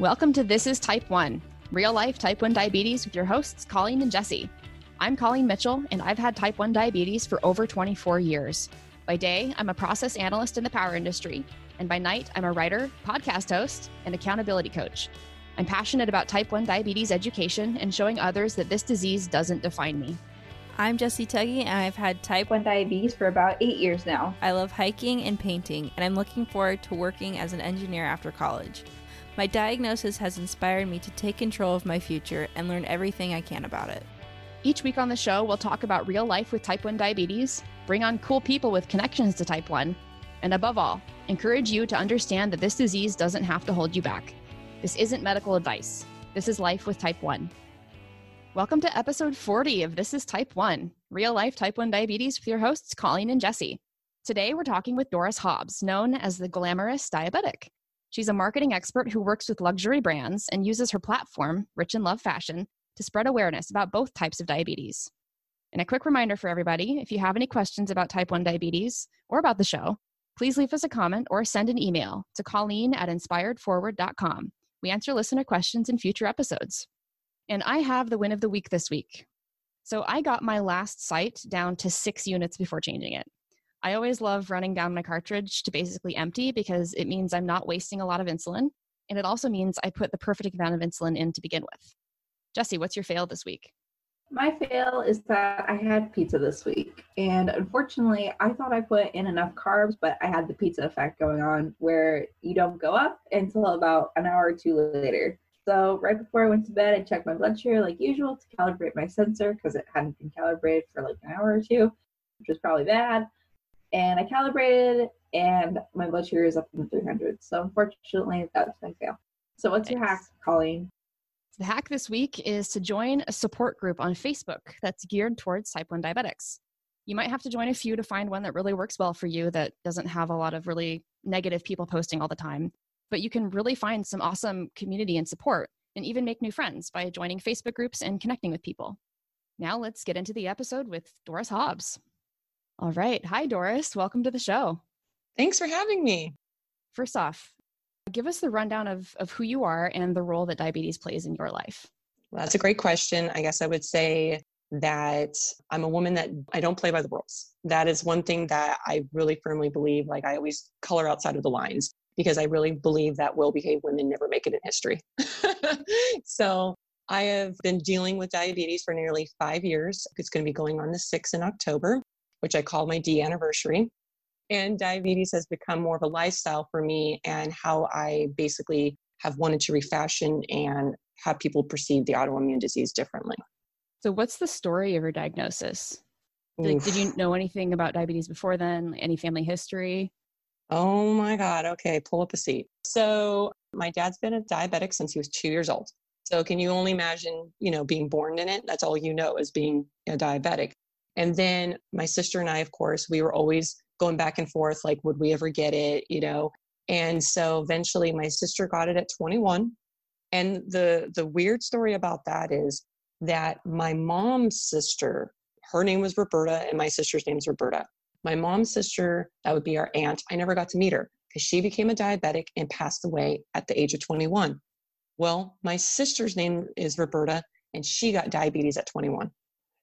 Welcome to This is Type 1, real life type 1 diabetes with your hosts, Colleen and Jessie. I'm Colleen Mitchell, and I've had type 1 diabetes for over 24 years. By day, I'm a process analyst in the power industry, and by night, I'm a writer, podcast host, and accountability coach. I'm passionate about type 1 diabetes education and showing others that this disease doesn't define me. I'm Jessie Tuggy, and I've had type 1 diabetes for about eight years now. I love hiking and painting, and I'm looking forward to working as an engineer after college. My diagnosis has inspired me to take control of my future and learn everything I can about it. Each week on the show, we'll talk about real life with type 1 diabetes, bring on cool people with connections to type 1, and above all, encourage you to understand that this disease doesn't have to hold you back. This isn't medical advice. This is life with type 1. Welcome to episode 40 of This is Type 1, real life type 1 diabetes with your hosts, Colleen and Jessie. Today, we're talking with Doris Hobbs, known as the glamorous diabetic. She's a marketing expert who works with luxury brands and uses her platform, Rich in Love Fashion, to spread awareness about both types of diabetes. And a quick reminder for everybody if you have any questions about type 1 diabetes or about the show, please leave us a comment or send an email to Colleen at inspiredforward.com. We answer listener questions in future episodes. And I have the win of the week this week. So I got my last site down to six units before changing it. I always love running down my cartridge to basically empty because it means I'm not wasting a lot of insulin. And it also means I put the perfect amount of insulin in to begin with. Jessie, what's your fail this week? My fail is that I had pizza this week. And unfortunately, I thought I put in enough carbs, but I had the pizza effect going on where you don't go up until about an hour or two later. So, right before I went to bed, I checked my blood sugar like usual to calibrate my sensor because it hadn't been calibrated for like an hour or two, which was probably bad and I calibrated and my blood sugar is up in the 300. So unfortunately, that's my fail. So what's your hack, Colleen? The hack this week is to join a support group on Facebook that's geared towards type 1 diabetics. You might have to join a few to find one that really works well for you that doesn't have a lot of really negative people posting all the time. But you can really find some awesome community and support and even make new friends by joining Facebook groups and connecting with people. Now let's get into the episode with Doris Hobbs. All right. Hi, Doris. Welcome to the show. Thanks for having me. First off, give us the rundown of, of who you are and the role that diabetes plays in your life. Well, that's a great question. I guess I would say that I'm a woman that I don't play by the rules. That is one thing that I really firmly believe. Like I always color outside of the lines because I really believe that well behaved women never make it in history. so I have been dealing with diabetes for nearly five years. It's going to be going on the 6th in October which I call my D anniversary. And diabetes has become more of a lifestyle for me and how I basically have wanted to refashion and have people perceive the autoimmune disease differently. So, what's the story of your diagnosis? Did, did you know anything about diabetes before then? Any family history? Oh my God. Okay, pull up a seat. So, my dad's been a diabetic since he was two years old. So, can you only imagine, you know, being born in it? That's all you know is being a diabetic. And then my sister and I, of course, we were always going back and forth like, would we ever get it? You know? And so eventually my sister got it at 21. And the the weird story about that is that my mom's sister, her name was Roberta, and my sister's name is Roberta. My mom's sister, that would be our aunt, I never got to meet her because she became a diabetic and passed away at the age of 21. Well, my sister's name is Roberta, and she got diabetes at 21.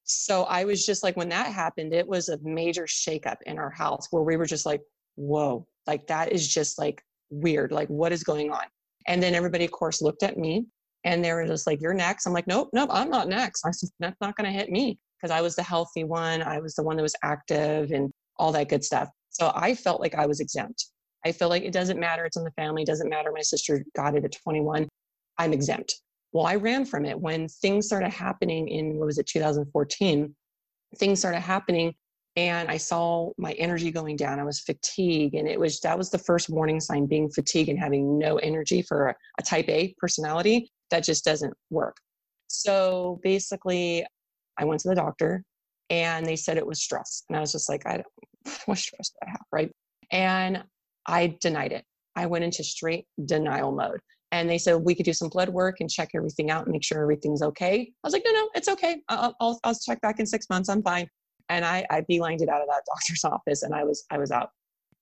So I was just like, when that happened, it was a major shakeup in our house where we were just like, whoa, like that is just like weird. Like, what is going on? And then everybody, of course, looked at me and they were just like, you're next. I'm like, nope, nope, I'm not next. I said, that's not going to hit me because I was the healthy one. I was the one that was active and all that good stuff. So I felt like I was exempt. I feel like it doesn't matter. It's in the family. It doesn't matter. My sister got it at 21. I'm exempt. Well, I ran from it when things started happening in, what was it, 2014? Things started happening and I saw my energy going down. I was fatigued, and it was that was the first warning sign being fatigued and having no energy for a, a type A personality. That just doesn't work. So basically, I went to the doctor and they said it was stress. And I was just like, I don't, what stress do I have? Right. And I denied it. I went into straight denial mode. And they said we could do some blood work and check everything out and make sure everything's okay. I was like, no, no, it's okay. I'll, I'll, I'll check back in six months. I'm fine. And I, I beelined it out of that doctor's office and I was, I was out.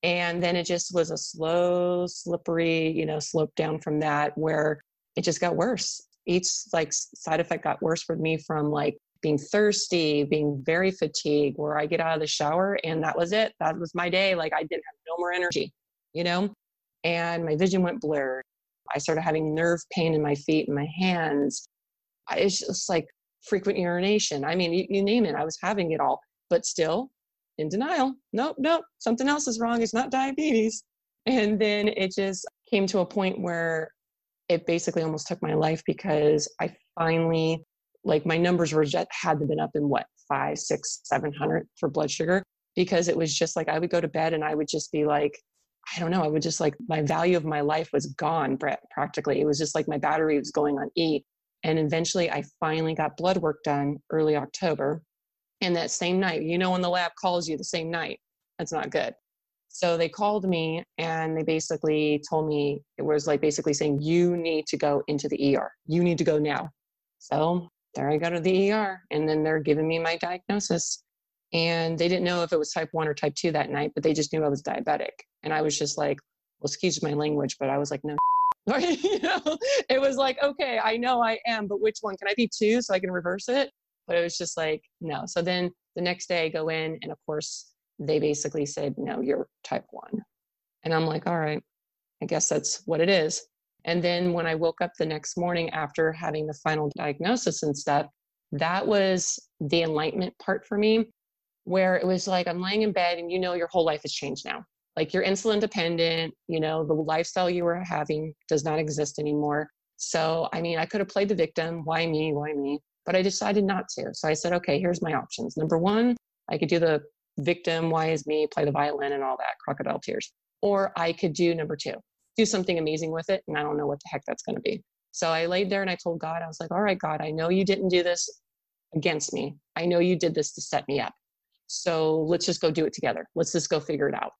And then it just was a slow, slippery, you know, slope down from that where it just got worse. Each like side effect got worse for me from like being thirsty, being very fatigued, where I get out of the shower and that was it. That was my day. Like I didn't have no more energy, you know? And my vision went blurred. I started having nerve pain in my feet and my hands. It's just like frequent urination. I mean, you, you name it, I was having it all, but still in denial. Nope, nope, something else is wrong. It's not diabetes. And then it just came to a point where it basically almost took my life because I finally, like, my numbers were just had been up in what five, six, seven hundred for blood sugar because it was just like I would go to bed and I would just be like, I don't know, I would just like my value of my life was gone practically. It was just like my battery was going on E. And eventually I finally got blood work done early October. And that same night, you know, when the lab calls you the same night, that's not good. So they called me and they basically told me it was like basically saying, you need to go into the ER. You need to go now. So there I go to the ER. And then they're giving me my diagnosis. And they didn't know if it was type one or type two that night, but they just knew I was diabetic. And I was just like, well, excuse my language, but I was like, no, you know, it was like, okay, I know I am, but which one? Can I be two so I can reverse it? But it was just like, no. So then the next day I go in, and of course, they basically said, no, you're type one. And I'm like, all right, I guess that's what it is. And then when I woke up the next morning after having the final diagnosis and stuff, that was the enlightenment part for me, where it was like, I'm laying in bed and you know your whole life has changed now. Like you're insulin dependent you know the lifestyle you were having does not exist anymore. So i mean i could have played the victim. Why me? Why me? But i decided not to. So i said okay here's my options. Number one i could do the victim why is me? Play the violin and all that crocodile tears. Or i could do number two do something amazing with it and i don't know what the heck that's going to be. So i laid there and i told god i was like all right god i know you didn't do this against me. I know you did this to set me up so let's just go do it together let's just go figure it out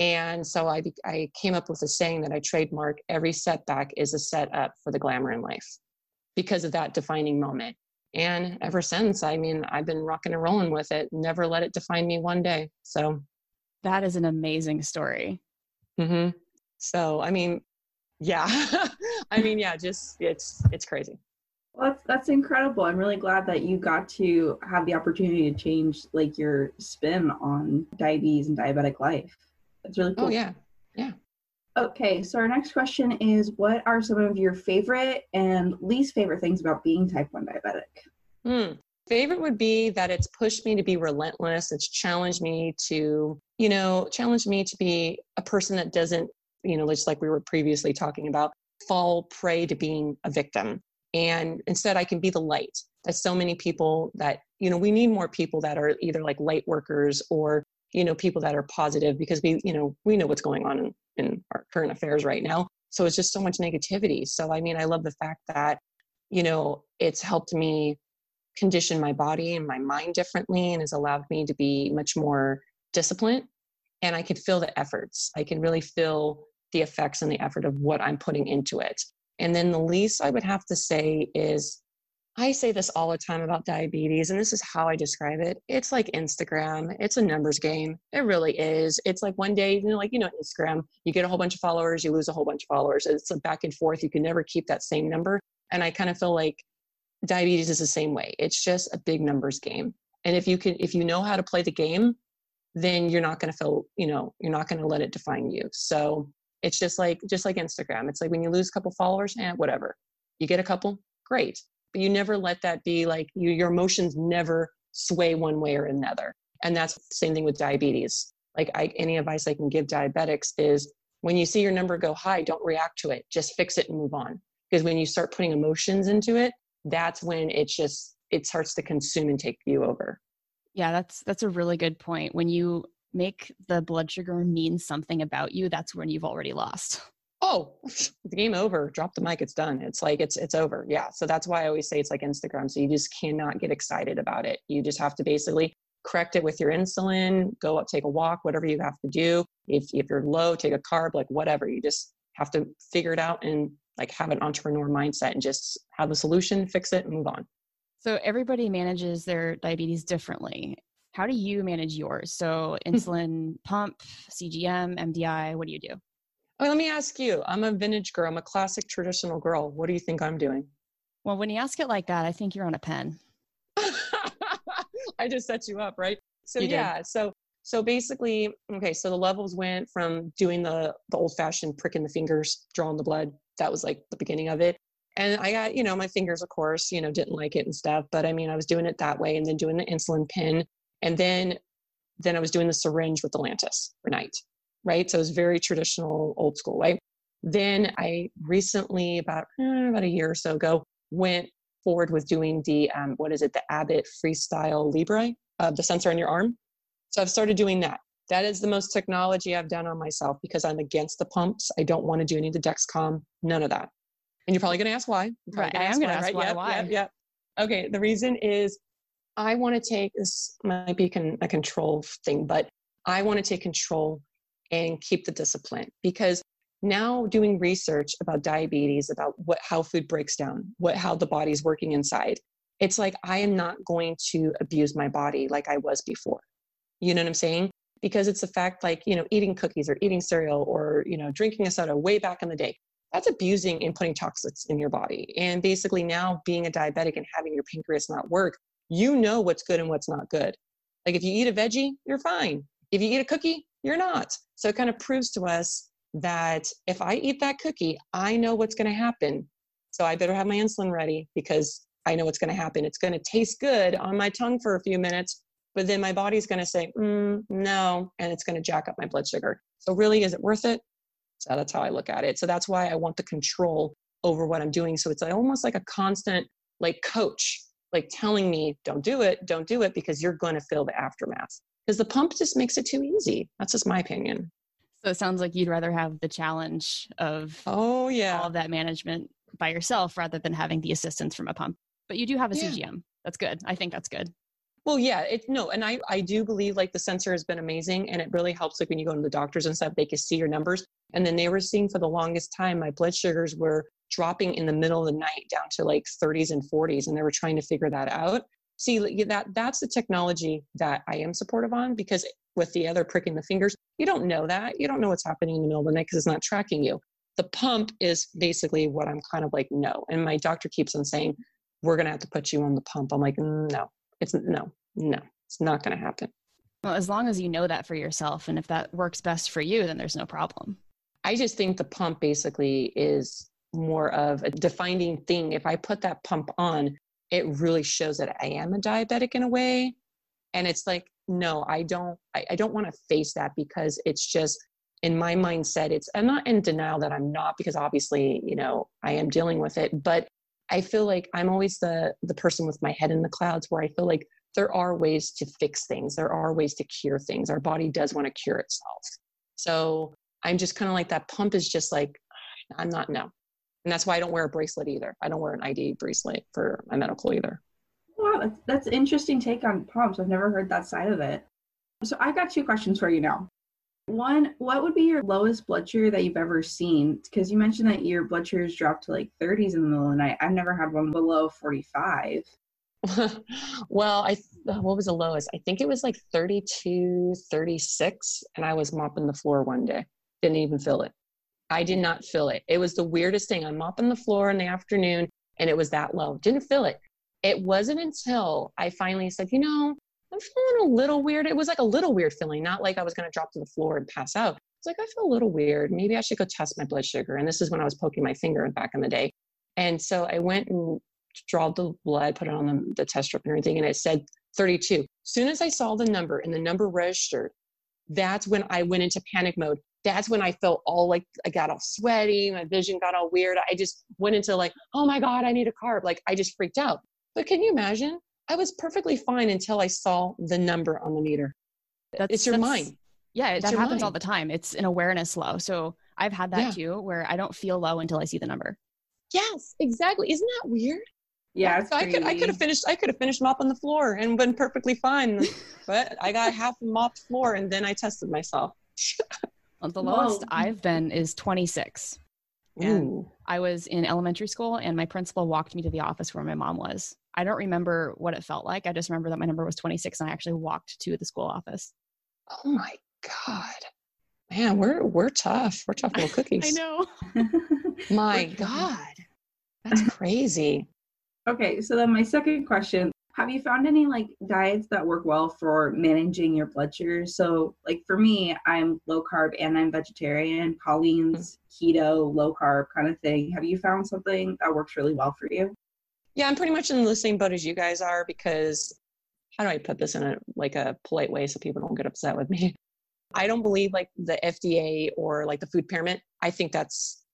and so I, I came up with a saying that I trademark every setback is a setup for the glamour in life because of that defining moment. And ever since, I mean, I've been rocking and rolling with it, never let it define me one day. So that is an amazing story. Mm-hmm. So, I mean, yeah, I mean, yeah, just it's, it's crazy. Well, that's, that's incredible. I'm really glad that you got to have the opportunity to change like your spin on diabetes and diabetic life. That's really oh, cool. Oh, yeah. Yeah. Okay, so our next question is What are some of your favorite and least favorite things about being type 1 diabetic? Hmm. Favorite would be that it's pushed me to be relentless. It's challenged me to, you know, challenged me to be a person that doesn't, you know, just like we were previously talking about, fall prey to being a victim. And instead, I can be the light. That so many people that, you know, we need more people that are either like light workers or you know people that are positive because we you know we know what's going on in, in our current affairs right now. So it's just so much negativity. So i mean i love the fact that you know it's helped me condition my body and my mind differently and has allowed me to be much more disciplined. And i can feel the efforts. I can really feel the effects and the effort of what i'm putting into it and then the least i would have to say is I say this all the time about diabetes, and this is how I describe it. It's like Instagram. It's a numbers game. It really is. It's like one day, you know, like you know, Instagram, you get a whole bunch of followers, you lose a whole bunch of followers. It's a back and forth. You can never keep that same number. And I kind of feel like diabetes is the same way. It's just a big numbers game. And if you can, if you know how to play the game, then you're not going to feel, you know, you're not going to let it define you. So it's just like, just like Instagram. It's like when you lose a couple followers, and eh, whatever. You get a couple, great but you never let that be like you, your emotions never sway one way or another. And that's the same thing with diabetes. Like I, any advice I can give diabetics is when you see your number go high, don't react to it. Just fix it and move on. Because when you start putting emotions into it, that's when it just it starts to consume and take you over. Yeah, that's that's a really good point. When you make the blood sugar mean something about you, that's when you've already lost. Oh the game over. Drop the mic it's done. It's like it's it's over. Yeah so that's why i always say it's like instagram so you just cannot get excited about it. You just have to basically correct it with your insulin go up take a walk whatever you have to do. If if you're low take a carb like whatever. You just have to figure it out and like have an entrepreneur mindset and just have a solution fix it and move on. So everybody manages their diabetes differently how do you manage yours so hmm. insulin pump cgm mdi what do you do Oh, let me ask you. I'm a vintage girl. I'm a classic traditional girl. What do you think I'm doing? Well, when you ask it like that, I think you're on a pen. I just set you up, right? So You did. yeah, so so basically, okay, so the levels went from doing the the old fashioned pricking the fingers, drawing the blood. That was like the beginning of it. And I got, you know, my fingers, of course, you know, didn't like it and stuff. But I mean, I was doing it that way, and then doing the insulin pin, and then then I was doing the syringe with the Lantus for night, right? So it was very traditional, old school, right? Then I recently, about eh, about a year or so ago, went forward with doing the um, what is it, the Abbott Freestyle Libre, uh, the sensor on your arm. So I've started doing that. That is the most technology I've done on myself because I'm against the pumps. I don't want to do any of the Dexcom, none of that. And you're probably going to ask why. Right, I am gonna ask why, Yep, why? Yep, yep. Okay, the reason is I want to take this might be con- a control thing, but I want to take control and keep the discipline because now doing research about diabetes, about what how food breaks down, what how the body's working inside. It's like I am not going to abuse my body like I was before. You know what I'm saying? Because it's the fact like, you know, eating cookies or eating cereal or, you know, drinking a soda way back in the day. That's abusing and putting toxins in your body. And basically now being a diabetic and having your pancreas not work, you know what's good and what's not good. Like if you eat a veggie, you're fine. If you eat a cookie, you're not. So it kind of proves to us that if I eat that cookie, I know what's going to happen. So I better have my insulin ready because I know what's going to happen. It's going to taste good on my tongue for a few minutes, but then my body's going to say, mm, no, and it's going to jack up my blood sugar. So really, is it worth it? So that's how I look at it. So that's why I want the control over what I'm doing. So it's almost like a constant like coach, like telling me, don't do it, don't do it, because you're going to feel the aftermath. Because the pump just makes it too easy. That's just my opinion. So it sounds like you'd rather have the challenge of Oh yeah. all of that management by yourself rather than having the assistance from a pump. But you do have a Yeah. CGM. That's good. I think that's good. Well, yeah, it no, and I I do believe like the sensor has been amazing, and it really helps like when you go to the doctors and stuff, they can see your numbers. And then they were seeing for the longest time my blood sugars were dropping in the middle of the night down to like 30s and 40s, and they were trying to figure that out. See, that that's the technology that I am supportive on because with the other pricking the fingers, you don't know that. You don't know what's happening in the middle of the night because it's not tracking you. The pump is basically what I'm kind of like no, and my doctor keeps on saying we're gonna have to put you on the pump. I'm like "Mm, no, it's no, no, it's not going to happen. Well, as long as you know that for yourself and if that works best for you, then there's no problem. I just think the pump basically is more of a defining thing. If I put that pump on, it really shows that I am a diabetic in a way. And it's like, no, I don't, I, I don't want to face that because it's just in my mindset, it's, I'm not in denial that I'm not because obviously, you know, I am dealing with it, but I feel like I'm always the, the person with my head in the clouds where I feel like there are ways to fix things. There are ways to cure things. Our body does want to cure itself. So I'm just kind of like that pump is just like, ah, I'm not, no. And that's why I don't wear a bracelet either. I don't wear an ID bracelet for my medical either. Wow, that's, that's an interesting take on pumps. I've never heard that side of it. So I've got two questions for you now. One, what would be your lowest blood sugar that you've ever seen? Because you mentioned that your blood sugars dropped to like 30s in the middle of the night. I've never had one below 45. well, I uh, what was the lowest? I think it was like 32, 36, and I was mopping the floor one day. Didn't even feel it. I did not feel it. It was the weirdest thing. I'm mopping the floor in the afternoon, and it was that low. Didn't feel it. It wasn't until I finally said, you know, I'm feeling a little weird. It was like a little weird feeling, not like I was going to drop to the floor and pass out. It's like I feel a little weird. Maybe I should go test my blood sugar. And this is when I was poking my finger back in the day. And so I went and drawed the blood, put it on the, the test strip and everything, and it said 32. Soon as I saw the number and the number registered, that's when I went into panic mode. That's when I felt all like I got all sweaty, my vision got all weird. I just went into like, oh my God, I need a carb. Like I just freaked out. But can you imagine? I was perfectly fine until I saw the number on the meter. That's, it's your that's- mind. Yeah, It's that your happens all the time. It's an awareness low. So I've had that Yeah. too, where I don't feel low until I see the number. Yes, exactly. Isn't that weird? Yeah, so I could I could have finished I could have finished mopping the floor and been perfectly fine. but I got half a mopped floor and then I tested myself. Well, the Whoa. lowest I've been is 26. And Ooh. I was in elementary school and my principal walked me to the office where my mom was. I don't remember what it felt like. I just remember that my number was 26 and I actually walked to the school office. Oh my God. Man, we're we're tough. We're tough little cookies. I know. My God. That's crazy. Okay, so then my second question have you found any like diets that work well for managing your blood sugar? So, like for me, I'm low carb and I'm vegetarian. Colleen's keto, low carb kind of thing. Have you found something that works really well for you? Yeah, I'm pretty much in the same boat as you guys are because how do I put this in a like a polite way so people don't get upset with me? I don't believe like the FDA or like the food pyramid. I think that's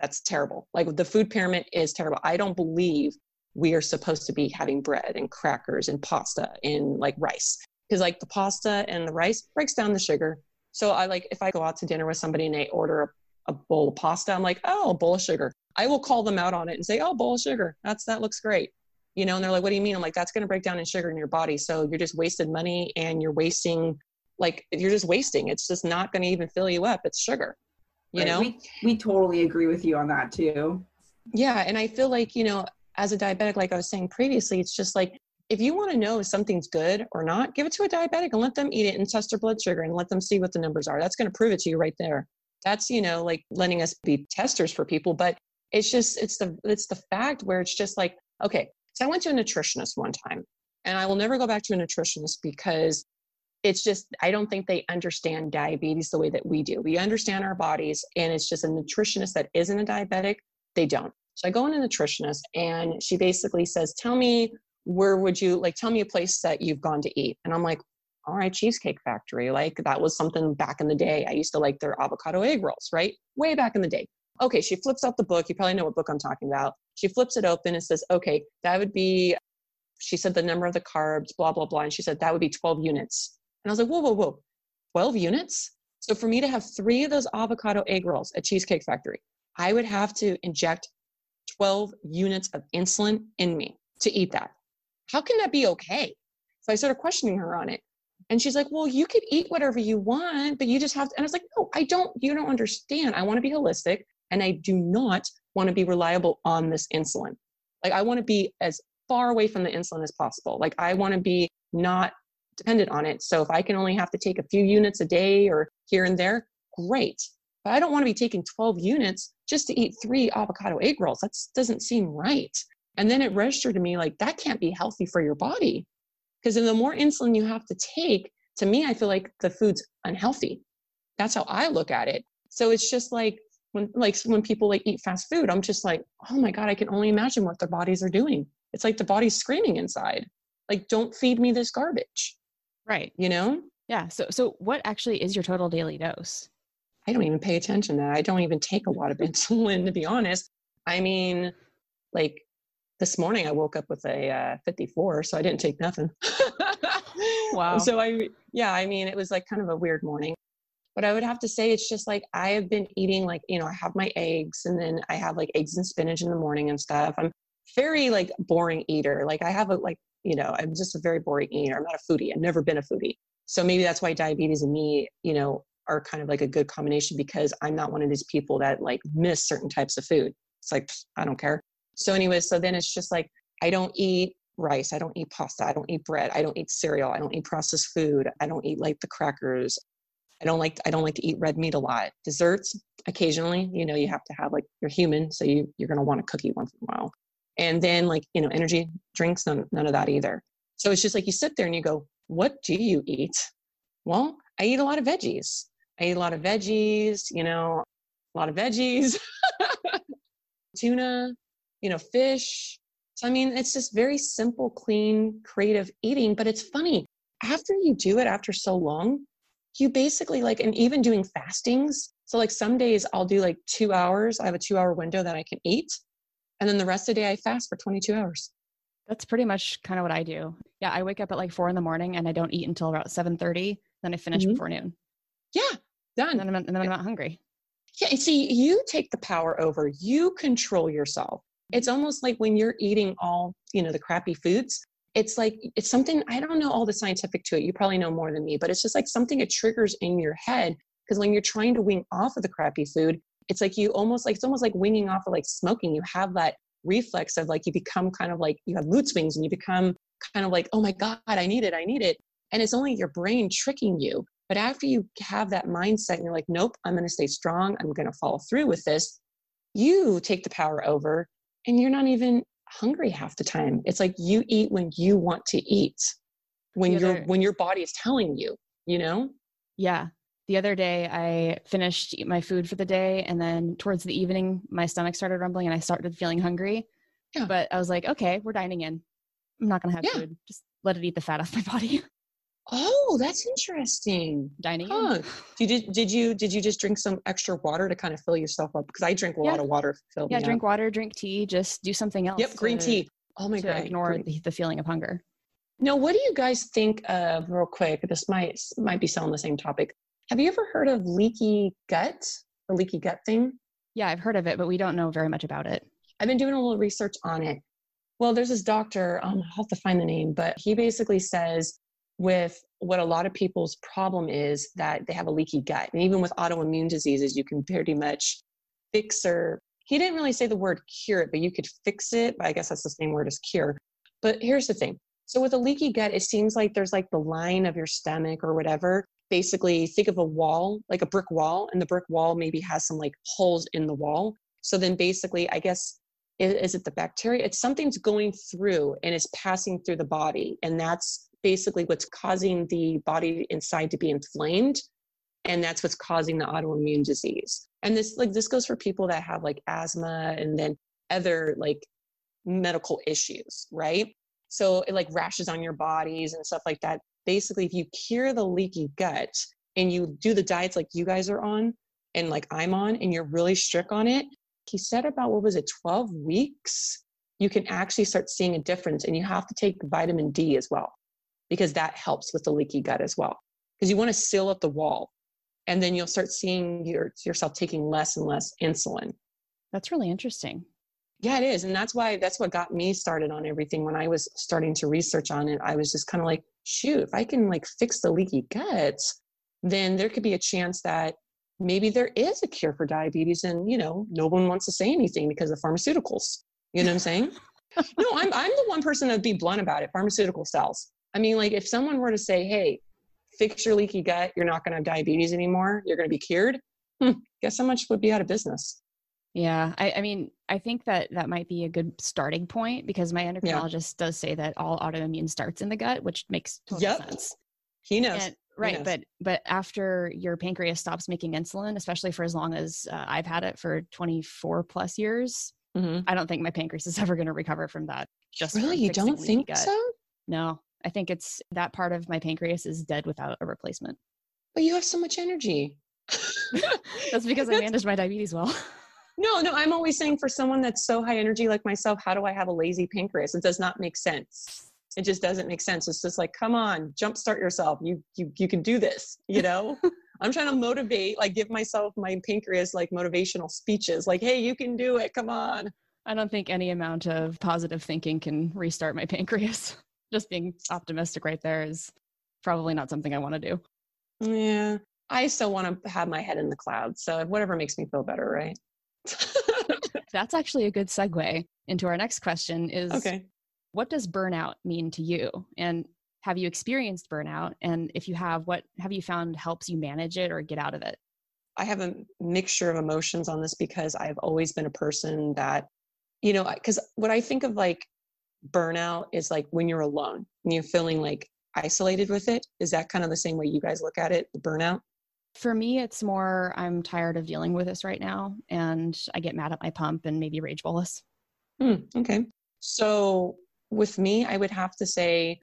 that's terrible. Like the food pyramid is terrible. I don't believe we are supposed to be having bread and crackers and pasta and like rice because like the pasta and the rice breaks down the sugar. So I like if I go out to dinner with somebody and they order a, a bowl of pasta, I'm like, oh, a bowl of sugar. I will call them out on it and say, oh, bowl of sugar. That's that looks great. You know, and they're like, what do you mean? I'm like, that's going to break down in sugar in your body. So you're just wasted money and you're wasting, like, you're just wasting. It's just not going to even fill you up. It's sugar. You right. know, we, we totally agree with you on that too. Yeah. And I feel like, you know, as a diabetic, like I was saying previously, it's just like if you want to know if something's good or not, give it to a diabetic and let them eat it and test their blood sugar and let them see what the numbers are. That's going to prove it to you right there. That's, you know, like letting us be testers for people. But it's just, it's the, it's the fact where it's just like, okay, so I went to a nutritionist one time and I will never go back to a nutritionist because it's just, I don't think they understand diabetes the way that we do. We understand our bodies and it's just a nutritionist that isn't a diabetic, they don't. So I go in a nutritionist and she basically says, Tell me where would you like tell me a place that you've gone to eat? And I'm like, all right, Cheesecake Factory. Like that was something back in the day. I used to like their avocado egg rolls, right? Way back in the day. Okay, she flips out the book. You probably know what book I'm talking about. She flips it open and says, okay, that would be, she said the number of the carbs, blah, blah, blah. And she said that would be 12 units. And I was like, whoa, whoa, whoa, 12 units? So for me to have three of those avocado egg rolls at Cheesecake Factory, I would have to inject 12 units of insulin in me to eat that. How can that be okay? So I started questioning her on it. And she's like, well, you could eat whatever you want, but you just have to. And I was like, no, I don't, you don't understand. I want to be holistic and I do not want to be reliable on this insulin. Like, I want to be as far away from the insulin as possible. Like, I want to be not dependent on it. So if I can only have to take a few units a day or here and there, great. But I don't want to be taking 12 units just to eat three avocado egg rolls. That doesn't seem right. And then it registered to me like that can't be healthy for your body. Because the more insulin you have to take, to me, I feel like the food's unhealthy. That's how I look at it. So it's just like when like when people like eat fast food, I'm just like, oh my God, I can only imagine what their bodies are doing. It's like the body's screaming inside. Like, don't feed me this garbage. Right. You know? Yeah. So so what actually is your total daily dose? I don't even pay attention to that. I don't even take a lot of insulin, to be honest. I mean, like this morning I woke up with a uh, 54, so I didn't take nothing. wow. So I, yeah, I mean, it was like kind of a weird morning. But I would have to say it's just like I have been eating like, you know, I have my eggs and then I have like eggs and spinach in the morning and stuff. I'm very like boring eater. Like I have a like, you know, I'm just a very boring eater. I'm not a foodie. I've never been a foodie. So maybe that's why diabetes and me, you know, are kind of like a good combination because I'm not one of these people that like miss certain types of food. It's like, I don't care. So, anyway, so then it's just like, I don't eat rice. I don't eat pasta. I don't eat bread. I don't eat cereal. I don't eat processed food. I don't eat like the crackers. I don't like I don't like to eat red meat a lot. Desserts occasionally, you know, you have to have like you're human, so you you're gonna want a cookie once in a while. And then like you know, energy drinks, none none of that either. So it's just like you sit there and you go, what do you eat? Well, I eat a lot of veggies. I eat a lot of veggies, you know, a lot of veggies, tuna, you know, fish. So, I mean, it's just very simple, clean, creative eating. But it's funny, after you do it after so long, you basically like, and even doing fastings. So, like, some days I'll do like two hours. I have a two hour window that I can eat. And then the rest of the day I fast for 22 hours. That's pretty much kind of what I do. Yeah, I wake up at like four in the morning and I don't eat until about 7:30. Then I finish mm-hmm. before noon. Yeah, Done. And then, I'm, and then I'm not hungry. Yeah. See, you take the power over. You control yourself. It's almost like when you're eating all, you know, the crappy foods. It's like it's something I don't know all the scientific to it. You probably know more than me, but it's just like something it triggers in your head because when you're trying to wing off of the crappy food, it's like you almost like it's almost like winging off of like smoking. You have that reflex of like you become kind of like you have mood swings and you become kind of like oh my god i need it i need it and it's only your brain tricking you But after you have that mindset and you're like, nope, I'm going to stay strong, I'm going to follow through with this, you take the power over and you're not even hungry half the time. It's like you eat when you want to eat, when your when your body is telling you, you know? Yeah. The other day, I finished my food for the day, and then towards the evening, my stomach started rumbling, and I started feeling hungry. Yeah. But I was like, okay, we're dining in. I'm not gonna have Yeah. food. Just let it eat the fat off my body. Oh, that's interesting. dining Huh. in. Did you did you did you just drink some extra water to kind of fill yourself up? Because I drink a Yeah. lot of water. Fill Yeah, drink up. water, drink tea, just do something else. Yep, green to- tea. Oh my god. ignore green- the, the feeling of hunger. Now, what do you guys think of real quick? This might might be still on the same topic. Have you ever heard of leaky gut? The leaky gut thing? Yeah, I've heard of it, but we don't know very much about it. I've been doing a little research on it. Well, there's this doctor, um, I'll have to find the name, but he basically says with what a lot of people's problem is that they have a leaky gut. And even with autoimmune diseases, you can pretty much fix or he didn't really say the word cure it, but you could fix it. But I guess that's the same word as cure. But here's the thing. So with a leaky gut, it seems like there's like the line of your stomach or whatever. Basically, think of a wall, like a brick wall, and the brick wall maybe has some like holes in the wall. So then basically, I guess is, it the bacteria? It's something's going through and it's passing through the body. And that's basically what's causing the body inside to be inflamed. And that's what's causing the autoimmune disease. And this like this goes for people that have like asthma and then other like medical issues, right? So it like rashes on your bodies and stuff like that. Basically, if you cure the leaky gut and you do the diets like you guys are on and like I'm on and you're really strict on it, he said about what was it 12 weeks you can actually start seeing a difference and you have to take vitamin d as well because that helps with the leaky gut as well. Because you want to seal up the wall and then you'll start seeing your, yourself taking less and less insulin. That's really interesting. yeah it is and that's why that's what got me started on everything when i was starting to research on it. I was just kind of like shoot if i can like fix the leaky guts then there could be a chance that maybe there is a cure for diabetes and you know no one wants to say anything because of pharmaceuticals. You know what i'm saying? No i'm i'm the one person that'd be blunt about it pharmaceutical cells i mean like if someone were to say hey fix your leaky gut you're not going to have diabetes anymore you're going to be cured hmm, guess how much would be out of business Yeah, I, I mean, I think that that might be a good starting point because my endocrinologist does say that all autoimmune starts in the gut, which makes total Yep. sense. he knows And, right, knows. but but after your pancreas stops making insulin, especially for as long as uh, I've had it for 24 plus years, Mhm. I don't think my pancreas is ever going to recover from that. Just really you don't think gut. so No, I think it's that part of my pancreas is dead without a replacement. but you have so much energy That's because I managed my diabetes well. No, no, I'm always saying for someone that's so high energy like myself, how do I have a lazy pancreas? It does not make sense. It just doesn't make sense. It's just like, come on, jumpstart yourself. You you you can do this, you know? I'm trying to motivate, like give myself my pancreas like motivational speeches, like, hey, you can do it. Come on. I don't think any amount of positive thinking can restart my pancreas. Just being optimistic right there is probably not something I want to do. Yeah. I still want to have my head in the clouds. So whatever makes me feel better, right? That's actually a good segue into our next question is okay. what does burnout mean to you? And have you experienced burnout? And if you have, what have you found helps you manage it or get out of it? I have a mixture of emotions on this because I've always been a person that, you know, because what I think of like burnout is like when you're alone and you're feeling like isolated with it. Is that kind of the same way you guys look at it, the burnout? For me, it's more I'm tired of dealing with this right now and I get mad at my pump and maybe rage bolus. Hmm, okay. So with me, I would have to say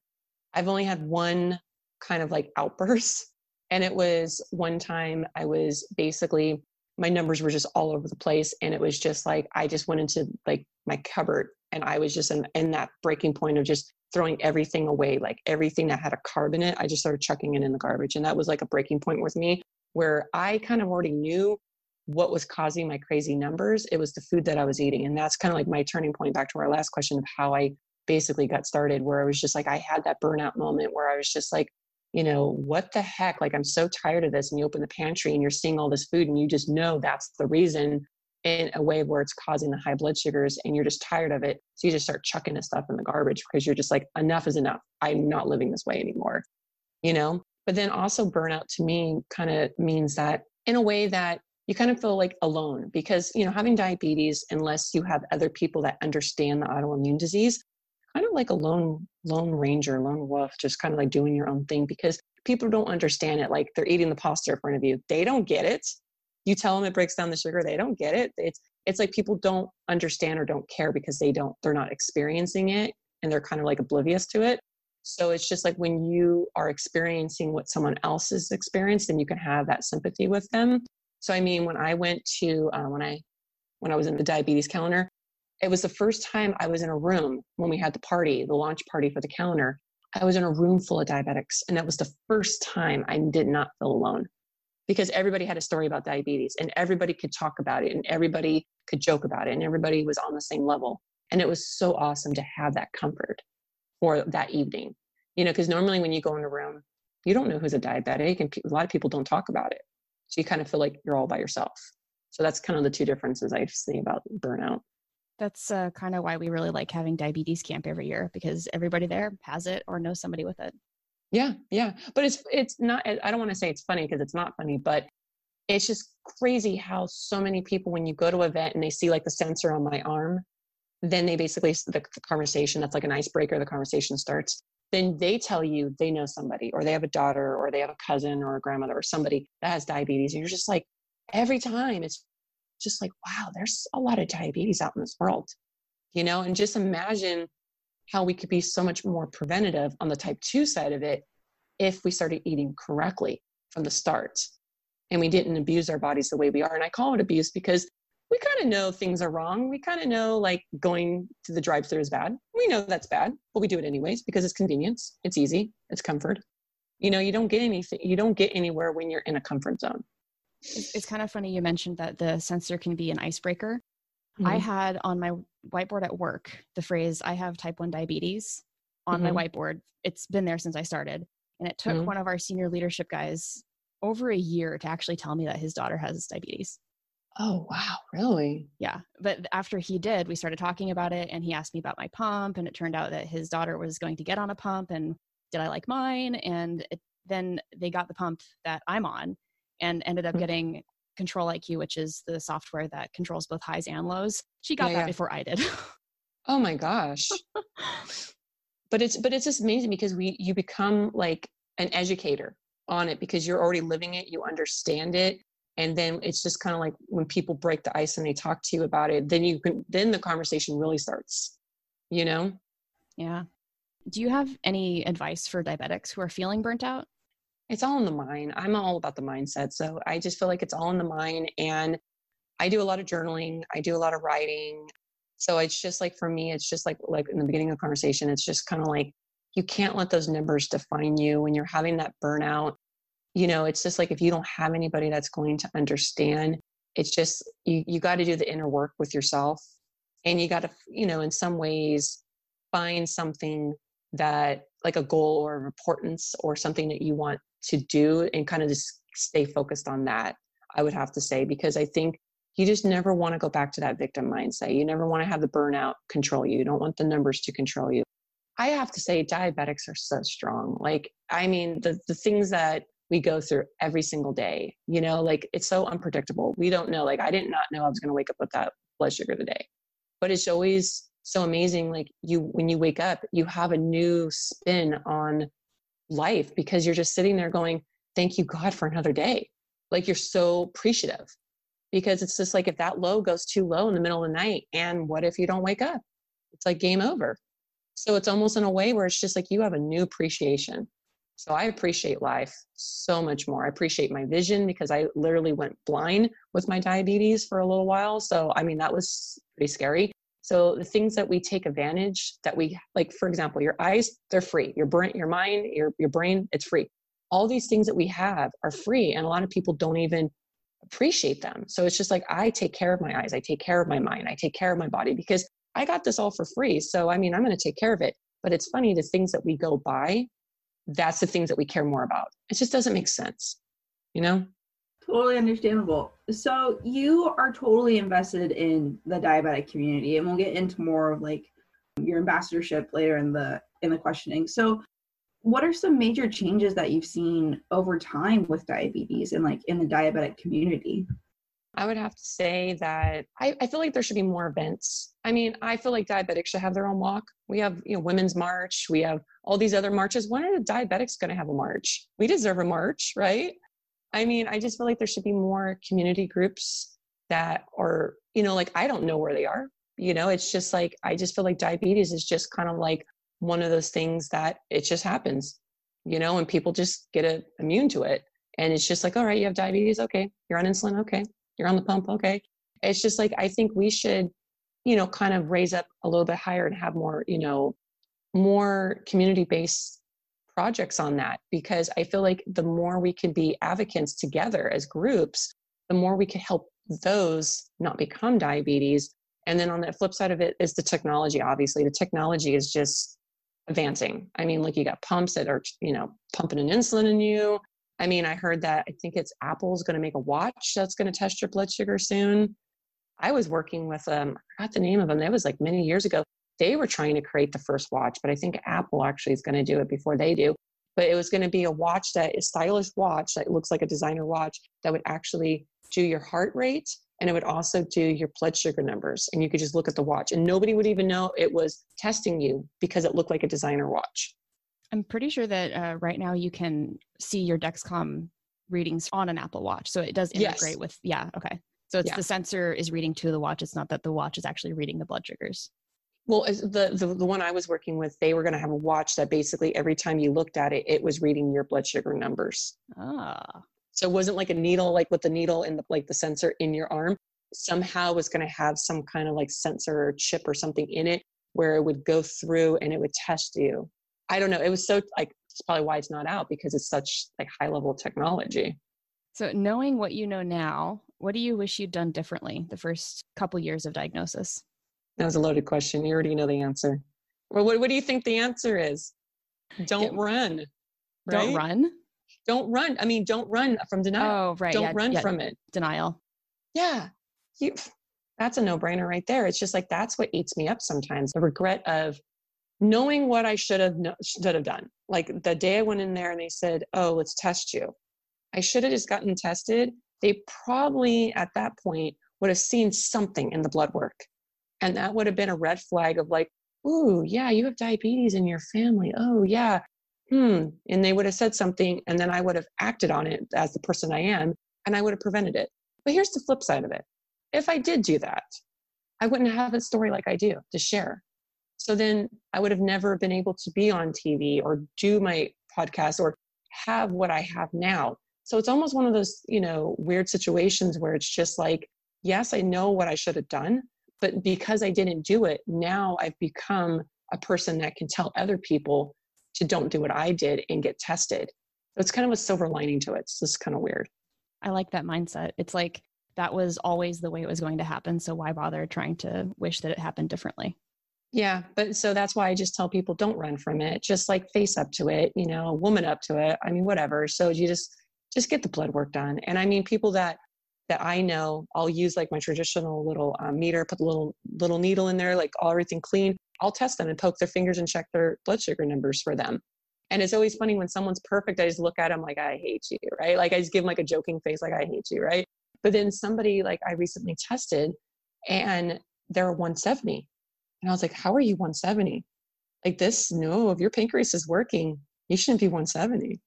I've only had one kind of like outburst. And it was one time I was basically, my numbers were just all over the place. And it was just like, I just went into like my cupboard and I was just in, in that breaking point of just throwing everything away, like everything that had a carb in it. I just started chucking it in the garbage. And that was like a breaking point with me where I kind of already knew what was causing my crazy numbers. It was the food that I was eating. And that's kind of like my turning point back to our last question of how I basically got started, where I was just like, I had that burnout moment where I was just like, you know, what the heck? Like, I'm so tired of this. And you open the pantry and you're seeing all this food and you just know that's the reason in a way where it's causing the high blood sugars and you're just tired of it. So you just start chucking this stuff in the garbage because you're just like, enough is enough. I'm not living this way anymore. You know? But then also burnout to me kind of means that in a way that you kind of feel like alone because you know having diabetes unless you have other people that understand the autoimmune disease kind of like a lone lone ranger lone wolf just kind of like doing your own thing because people don't understand it like they're eating the pasta in front of you. They don't get it. You tell them it breaks down the sugar they don't get it. It's it's like people don't understand or don't care because they don't they're not experiencing it and they're kind of like oblivious to it. So it's just like when you are experiencing what someone else has experienced then you can have that sympathy with them. So I mean, when I went to uh, when I when I was in the diabetes calendar, it was the first time I was in a room when we had the party, the launch party for the calendar. I was in a room full of diabetics, and that was the first time I did not feel alone because everybody had a story about diabetes and everybody could talk about it and everybody could joke about it and everybody was on the same level. And it was so awesome to have that comfort for that evening, you know, because normally when you go in a room, you don't know who's a diabetic and a lot of people don't talk about it. So you kind of feel like you're all by yourself. So that's kind of the two differences I see about burnout. That's uh, kind of why we really like having diabetes camp every year because everybody there has it or knows somebody with it. Yeah, yeah. But it's it's not I don't want to say it's funny because it's not funny, but it's just crazy how so many people when you go to a event and they see like the sensor on my arm, then they basically the, the conversation that's like an icebreaker, the conversation starts then they tell you they know somebody or they have a daughter or they have a cousin or a grandmother or somebody that has diabetes and you're just like every time it's just like wow there's a lot of diabetes out in this world you know and just imagine how we could be so much more preventative on the type 2 side of it if we started eating correctly from the start and we didn't abuse our bodies the way we are and i call it abuse because we kind of know things are wrong. We kind of know like going to the drive through is bad. We know that's bad, but we do it anyways because it's convenience. It's easy. It's comfort. You know, you don't get anything, you don't get anywhere when you're in a comfort zone. It's, it's kind of funny you mentioned that the sensor can be an icebreaker. Mm-hmm. I had on my whiteboard at work the phrase, I have type 1 diabetes on mm-hmm. my whiteboard. It's been there since I started. And it took mm-hmm. one of our senior leadership guys over a year to actually tell me that his daughter has diabetes. Oh, wow. Really? Yeah. But after he did, we started talking about it and he asked me about my pump. And it turned out that his daughter was going to get on a pump and did I like mine? And it, then they got the pump that I'm on and ended up mm-hmm. getting Control IQ, which is the software that controls both highs and lows. She got yeah, that yeah. before I did. oh my gosh. but it's but it's just amazing because we you become like an educator on it because you're already living it, you understand it, and then it's just kind of like when people break the ice and they talk to you about it then you can then the conversation really starts you know yeah do you have any advice for diabetics who are feeling burnt out it's all in the mind. I'm all about the mindset so i just feel like it's all in the mind and i do a lot of journaling i do a lot of writing so it's just like for me it's just like like in the beginning of the conversation it's just kind of like you can't let those numbers define you when you're having that burnout. You know it's just like if you don't have anybody that's going to understand it's just you you got to do the inner work with yourself and you got to you know in some ways find something that like a goal or importance or something that you want to do and kind of just stay focused on that i would have to say because i think you just never want to go back to that victim mindset you never want to have the burnout control you you don't want the numbers to control you i have to say diabetics are so strong like i mean the the things that we go through every single day. You know, like it's so unpredictable. We don't know. Like I did not know I was going to wake up with that blood sugar today, but it's always so amazing. Like you, when you wake up, you have a new spin on life because you're just sitting there going, "Thank you, God, for another day." Like you're so appreciative because it's just like if that low goes too low in the middle of the night, and what if you don't wake up? It's like game over. So it's almost in a way where it's just like you have a new appreciation so I appreciate life so much more. I appreciate my vision because I literally went blind with my diabetes for a little while. So, I mean, that was pretty scary. So the things that we take advantage that we like, for example, your eyes, they're free. Your brain, your mind, your, your brain, it's free. All these things that we have are free. And a lot of people don't even appreciate them. So it's just like, I take care of my eyes. I take care of my mind. I take care of my body because I got this all for free. So, I mean, I'm going to take care of it. But it's funny, the things that we go buy that's the things that we care more about. It just doesn't make sense, you know? Totally understandable. So you are totally invested in the diabetic community, and we'll get into more of like your ambassadorship later in the in the questioning. So what are some major changes that you've seen over time with diabetes and like in the diabetic community? I would have to say that I, I, feel like there should be more events. I mean, I feel like diabetics should have their own walk. We have, you know, Women's March. We have all these other marches. When are the diabetics going to have a march? We deserve a march, right? I mean, I just feel like there should be more community groups that are, you know, like I don't know where they are. You know, it's just like I just feel like diabetes is just kind of like one of those things that it just happens, you know, and people just get a, immune to it. And it's just like, all right, you have diabetes. Okay. You're on insulin. Okay you're on the pump okay it's just like i think we should you know kind of raise up a little bit higher and have more you know more community based projects on that because i feel like the more we can be advocates together as groups the more we can help those not become diabetes and then on the flip side of it is the technology obviously the technology is just advancing i mean like you got pumps that are you know pumping an insulin in you I mean, I heard that I think it's Apple's going to make a watch that's going to test your blood sugar soon. I was working with um, I forgot the name of them. That was like many years ago. They were trying to create the first watch, but I think Apple actually is going to do it before they do. But it was going to be a watch that is stylish watch that looks like a designer watch that would actually do your heart rate and it would also do your blood sugar numbers and you could just look at the watch and nobody would even know it was testing you because it looked like a designer watch I'm pretty sure that uh, right now you can see your Dexcom readings on an Apple Watch. So it does integrate yes. with, yeah, okay. So it's yeah. the sensor is reading to the watch. It's not that the watch is actually reading the blood sugars. Well, the, the, the one I was working with, they were going to have a watch that basically every time you looked at it, it was reading your blood sugar numbers. Ah. So it wasn't like a needle, like with the needle and the, like the sensor in your arm. Somehow was going to have some kind of like sensor or chip or something in it where it would go through and it would test you. I don't know. It was so like it's probably why it's not out because it's such like high level technology. So knowing what you know now, what do you wish you'd done differently the first couple years of diagnosis? That was a loaded question. You already know the answer. Well, what, what do you think the answer is? Don't yeah. run. Right? Don't run. Don't run. I mean, don't run from denial. Oh, right. Don't yeah, run yeah. from it. Denial. Yeah. You, that's a no brainer right there. It's just like that's what eats me up sometimes. The regret of knowing what I should have should have done. Like the day I went in there and they said, "Oh, let's test you," I should have just gotten tested. They probably at that point would have seen something in the blood work, and that would have been a red flag of like, "Ooh, yeah, you have diabetes in your family. Oh, yeah." Hmm. And they would have said something, and then I would have acted on it as the person I am, and I would have prevented it. But here's the flip side of it. If I did do that, I wouldn't have a story like I do to share so then I would have never been able to be on TV or do my podcast or have what I have now. So it's almost one of those, you know, weird situations where it's just like, yes, I know what I should have done, but because I didn't do it, now I've become a person that can tell other people to don't do what I did and get tested. So it's kind of a silver lining to it. It's just kind of weird. I like that mindset. It's like that was always the way it was going to happen. So why bother trying to wish that it happened differently? Yeah, but so that's why I just tell people don't run from it. Just like face up to it, you know, woman up to it. I mean, whatever. So you just just get the blood work done. And I mean, people that that I know, I'll use like my traditional little um, meter, put the little little needle in there, like all everything clean. I'll test them and poke their fingers and check their blood sugar numbers for them. And it's always funny when someone's perfect. I just look at them like I hate you, right? Like I just give them like a joking face, like I hate you, right? But then somebody like I recently tested, and they're 170 and I was like, How are you 170? Like this, no, if your pancreas is working, you shouldn't be 170.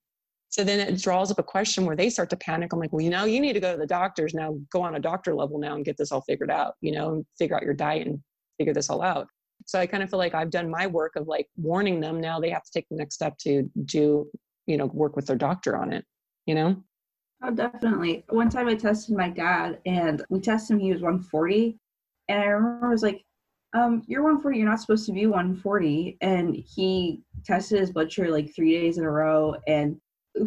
So then it draws up a question where they start to panic. I'm like, well, you know, you need to go to the doctors now, go on a doctor level now and get this all figured out, you know, and figure out your diet and figure this all out. So I kind of feel like I've done my work of like warning them. Now they have to take the next step to do, you know, work with their doctor on it, you know? Oh, definitely. One time I tested my dad and we tested him, he was 140. And I remember I was like, um, you're 140, you're not supposed to be 140. And he tested his blood sugar like three days in a row. And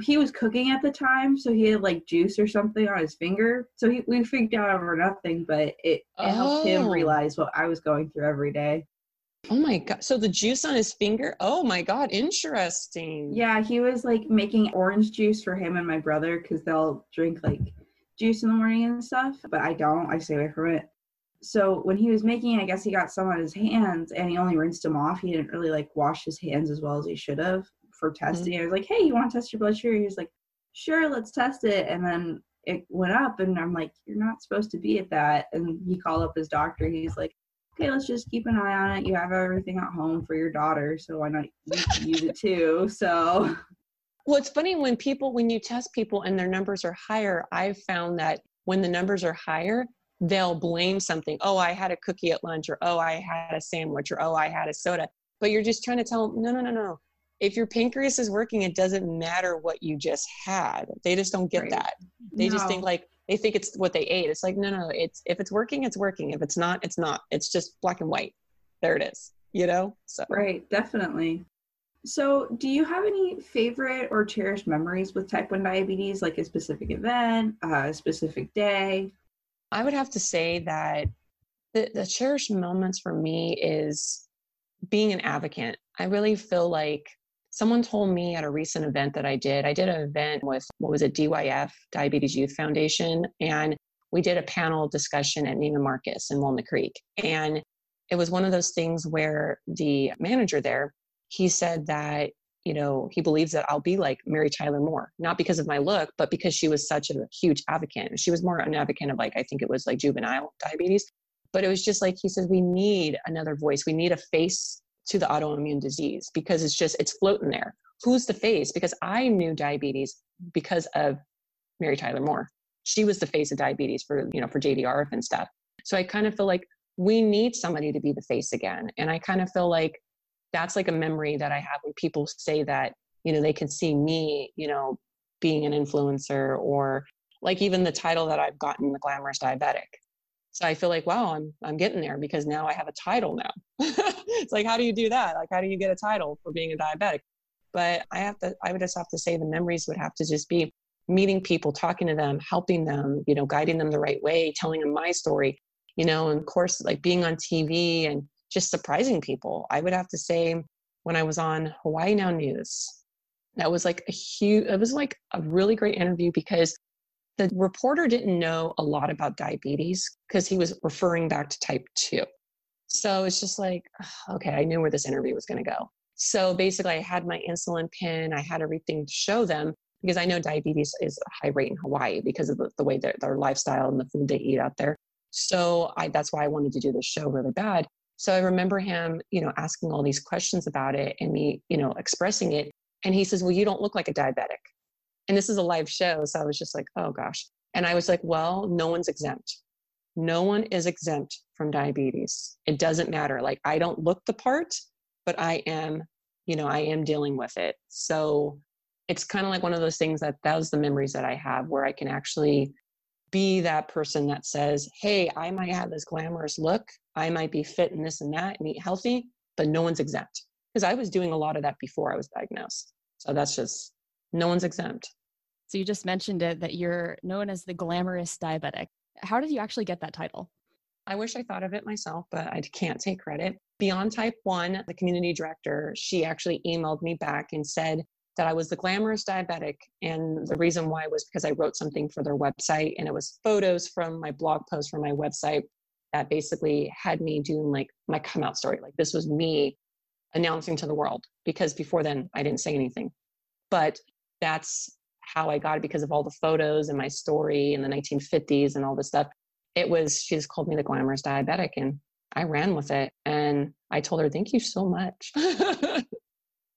he was cooking at the time, so he had like juice or something on his finger. So he, we freaked out over nothing, but it, it oh. helped him oh. realize what I was going through every day. Oh my god! So the juice on his finger? Oh my god! Interesting. Yeah, he was like making orange juice for him and my brother because they'll drink like juice in the morning and stuff. But I don't. I stay away from it so when he was making I guess he got some on his hands and he only rinsed them off. He didn't really like wash his hands as well as he should have for testing. Mm-hmm. I was like, hey, you want to test your blood sugar? He was like, sure, let's test it. And then it went up, and I'm like, you're not supposed to be at that. And he called up his doctor. He's like, okay, let's just keep an eye on it. You have everything at home for your daughter, so why not use it too? So. Well, it's funny when people, when you test people and their numbers are higher, I've found that when the numbers are higher, they'll blame something. Oh, I had a cookie at lunch, or oh, I had a sandwich, or oh, I had a soda. But you're just trying to tell them, no, no, no, no. If your pancreas is working, it doesn't matter what you just had. They just don't get right. that. They no. just think like they think it's what they ate. It's like, no, no, it's if it's working, it's working. If it's not, it's not. It's just black and white. There it is. You know? So Right, definitely. So, do you have any favorite or cherished memories with type 1 diabetes, like a specific event, a specific day? I would have to say that the, the cherished moments for me is being an advocate. I really feel like someone told me at a recent event that I did, I did an event with, what was it, DYF, Diabetes Youth Foundation, and we did a panel discussion at Neiman Marcus in Walnut Creek. And it was one of those things where the manager there he said that you know he believes that i'll be like mary tyler moore not because of my look but because she was such a huge advocate. She was more an advocate of like i think it was like juvenile diabetes. But it was just like he says we need another voice. We need a face to the autoimmune disease because it's just it's floating there. Who's the face? Because i knew diabetes because of mary tyler moore. She was the face of diabetes for you know for jdrf and stuff. So i kind of feel like we need somebody to be the face again. And i kind of feel like that's like a memory that I have when people say that, you know, they can see me, you know, being an influencer or like even the title that I've gotten, the glamorous diabetic. So I feel like, wow, I'm I'm getting there because now I have a title now. it's like, how do you do that? Like, how do you get a title for being a diabetic? But I have to, I would just have to say the memories would have to just be meeting people, talking to them, helping them, you know, guiding them the right way, telling them my story, you know, and of course, like being on TV and just surprising people. I would have to say when I was on Hawaii Now News, that was like a huge, it was like a really great interview because the reporter didn't know a lot about diabetes because he was referring back to type 2. So it's just like, okay, I knew where this interview was going to go. So basically, I had my insulin pen, I had everything to show them because I know diabetes is a high rate in Hawaii because of the, the way that their lifestyle and the food they eat out there. So I, that's why I wanted to do this show really bad. So I remember him, you know, asking all these questions about it and me, you know, expressing it. And he says, Well, you don't look like a diabetic. And this is a live show. So I was just like, Oh gosh. And I was like, Well, no one's exempt. No one is exempt from diabetes. It doesn't matter. Like, I don't look the part, but I am, you know, I am dealing with it. So it's kind of like one of those things that that was the memories that I have where I can actually be that person that says, Hey, I might have this glamorous look, I might be fit and this and that and eat healthy, but no one's exempt. Because I was doing a lot of that before I was diagnosed. So that's just no one's exempt. So you just mentioned it that you're known as the glamorous diabetic. How did you actually get that title? I wish I thought of it myself, but I can't take credit. Beyond Type 1, the community director, she actually emailed me back and said that I was the glamorous diabetic. And the reason why was because I wrote something for their website and it was photos from my blog post from my website that basically had me doing like my come out story. Like this was me announcing to the world because before then I didn't say anything. But that's how I got it because of all the photos and my story in the 1950s and all this stuff. It was, she just called me the glamorous diabetic and I ran with it. And I told her, thank you so much.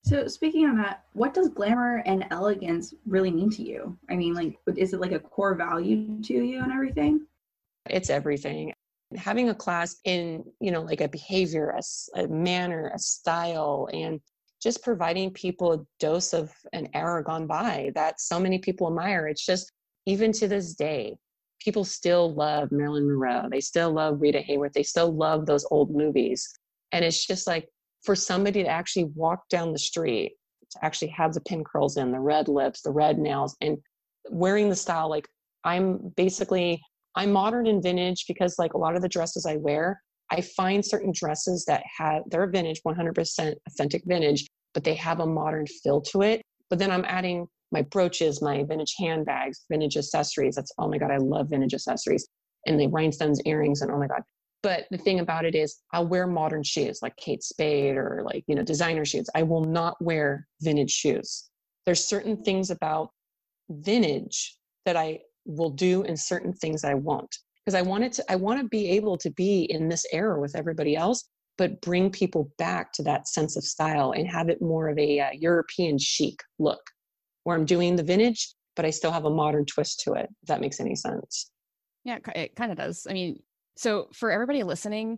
so, speaking on that, what does glamour and elegance really mean to you? I mean, like, is it like a core value to you and everything? It's everything having a class in you know like a behavior a, a manner a style and just providing people a dose of an era gone by that so many people admire. It's just even to this day people still love marilyn monroe. They still love rita hayworth. They still love those old movies. And it's just like for somebody to actually walk down the street to actually have the pin curls in the red lips the red nails and wearing the style like i'm basically I'm modern and vintage because like a lot of the dresses I wear, I find certain dresses that have they're vintage, 100% authentic vintage, but they have a modern feel to it. But then I'm adding my brooches, my vintage handbags, vintage accessories. That's oh my god, I love vintage accessories and the rhinestones earrings and oh my god. But the thing about it is, I'll wear modern shoes like Kate Spade or like, you know, designer shoes. I will not wear vintage shoes. There's certain things about vintage that I will do and certain things I won't. Because I wanted to, I want to be able to be in this era with everybody else, but bring people back to that sense of style and have it more of a uh, European chic look where I'm doing the vintage, but I still have a modern twist to it, if that makes any sense. Yeah, it kind of does. I mean, so for everybody listening,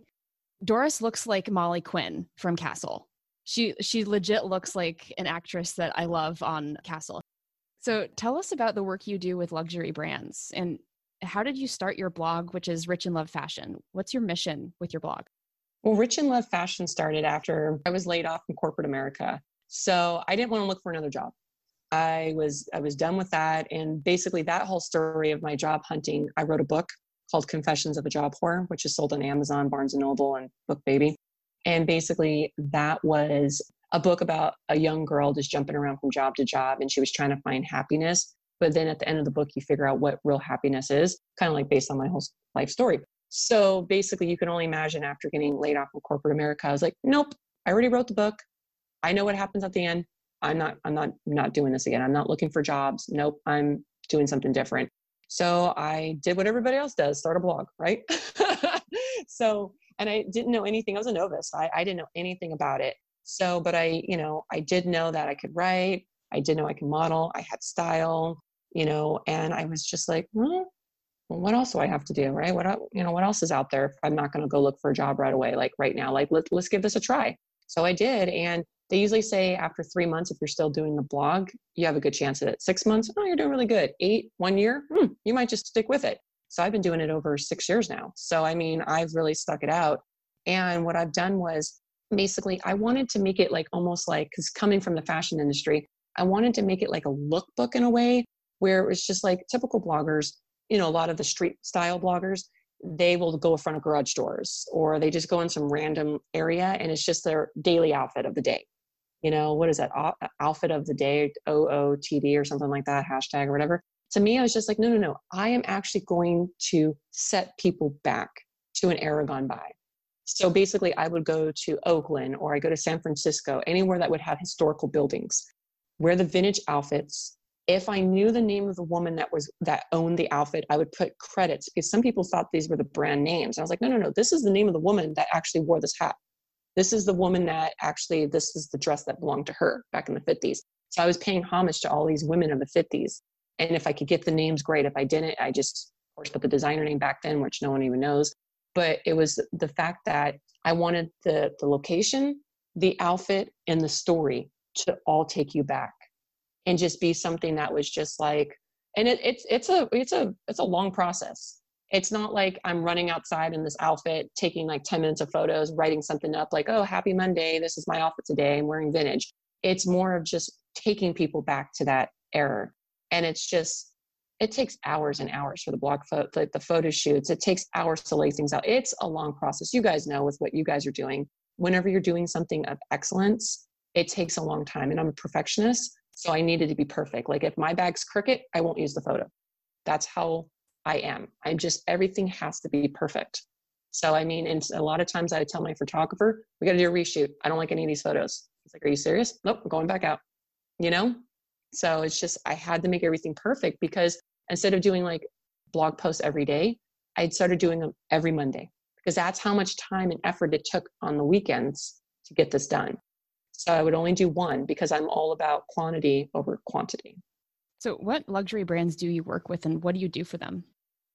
Doris looks like Molly Quinn from Castle. She she legit looks like an actress that I love on Castle. So tell us about the work you do with luxury brands and how did you start your blog, which is Rich in Love Fashion? What's your mission with your blog? Well, Rich in Love Fashion started after I was laid off from corporate America. So I didn't want to look for another job. I was I was done with that. And basically that whole story of my job hunting, I wrote a book called Confessions of a Job Whore, which is sold on Amazon, Barnes and Noble, and BookBaby. And basically that was a book about a young girl just jumping around from job to job and she was trying to find happiness. But then at the end of the book, you figure out what real happiness is, kind of like based on my whole life story. So basically, you can only imagine after getting laid off from corporate America, I was like, nope, I already wrote the book. I know what happens at the end. I'm not, I'm not, not doing this again. I'm not looking for jobs. Nope, I'm doing something different. So I did what everybody else does, start a blog, right? so, and I didn't know anything. I was a novice. I, I didn't know anything about it. So, but I, you know, I did know that I could write. I did know I could model. I had style, you know, and I was just like, well, what else do I have to do, right? What, you know, what else is out there if I'm not going to go look for a job right away, like right now? Like, let, let's give this a try. So I did, and they usually say after three months, if you're still doing the blog, you have a good chance at it. Six months, oh, you're doing really good. Eight, one year, hmm, you might just stick with it. So I've been doing it over six years now. So I mean, I've really stuck it out. And what I've done was basically, I wanted to make it like almost like, because coming from the fashion industry, I wanted to make it like a lookbook in a way where it was just like typical bloggers, you know, a lot of the street style bloggers, they will go in front of garage doors or they just go in some random area and it's just their daily outfit of the day you know, what is that outfit of the day, OOTD or something like that, hashtag or whatever. To me, I was just like, no, no, no. I am actually going to set people back to an era gone by. So basically, I would go to Oakland or I go to San Francisco, anywhere that would have historical buildings, wear the vintage outfits. If I knew the name of the woman that was that owned the outfit, I would put credits because some people thought these were the brand names. I was like, no, no, no. This is the name of the woman that actually wore this hat. This is the woman that actually this is the dress that belonged to her back in the 50s so i was paying homage to all these women of the 50s and if i could get the names great. If i didn't i just of course put the designer name back then which no one even knows. But it was the fact that i wanted the the location the outfit and the story to all take you back and just be something that was just like and it, it's it's a it's a it's a long process it's not like I'm running outside in this outfit, taking like 10 minutes of photos, writing something up like, oh, happy Monday. This is my outfit today. I'm wearing vintage. It's more of just taking people back to that era. And it's just, it takes hours and hours for the blog photo, the photo shoots. It takes hours to lay things out. It's a long process. You guys know with what you guys are doing. Whenever you're doing something of excellence, it takes a long time. And I'm a perfectionist. So I needed to be perfect. Like if my bag's crooked, I won't use the photo. That's how I am. I'm just, everything has to be perfect. So, I mean, and a lot of times I tell my photographer, we got to do a reshoot. I don't like any of these photos. He's like, Are you serious? Nope, I'm going back out. You know? So it's just, I had to make everything perfect because instead of doing like blog posts every day, I'd started doing them every Monday because that's how much time and effort it took on the weekends to get this done. So I would only do one because I'm all about quantity over quantity. So, what luxury brands do you work with and what do you do for them?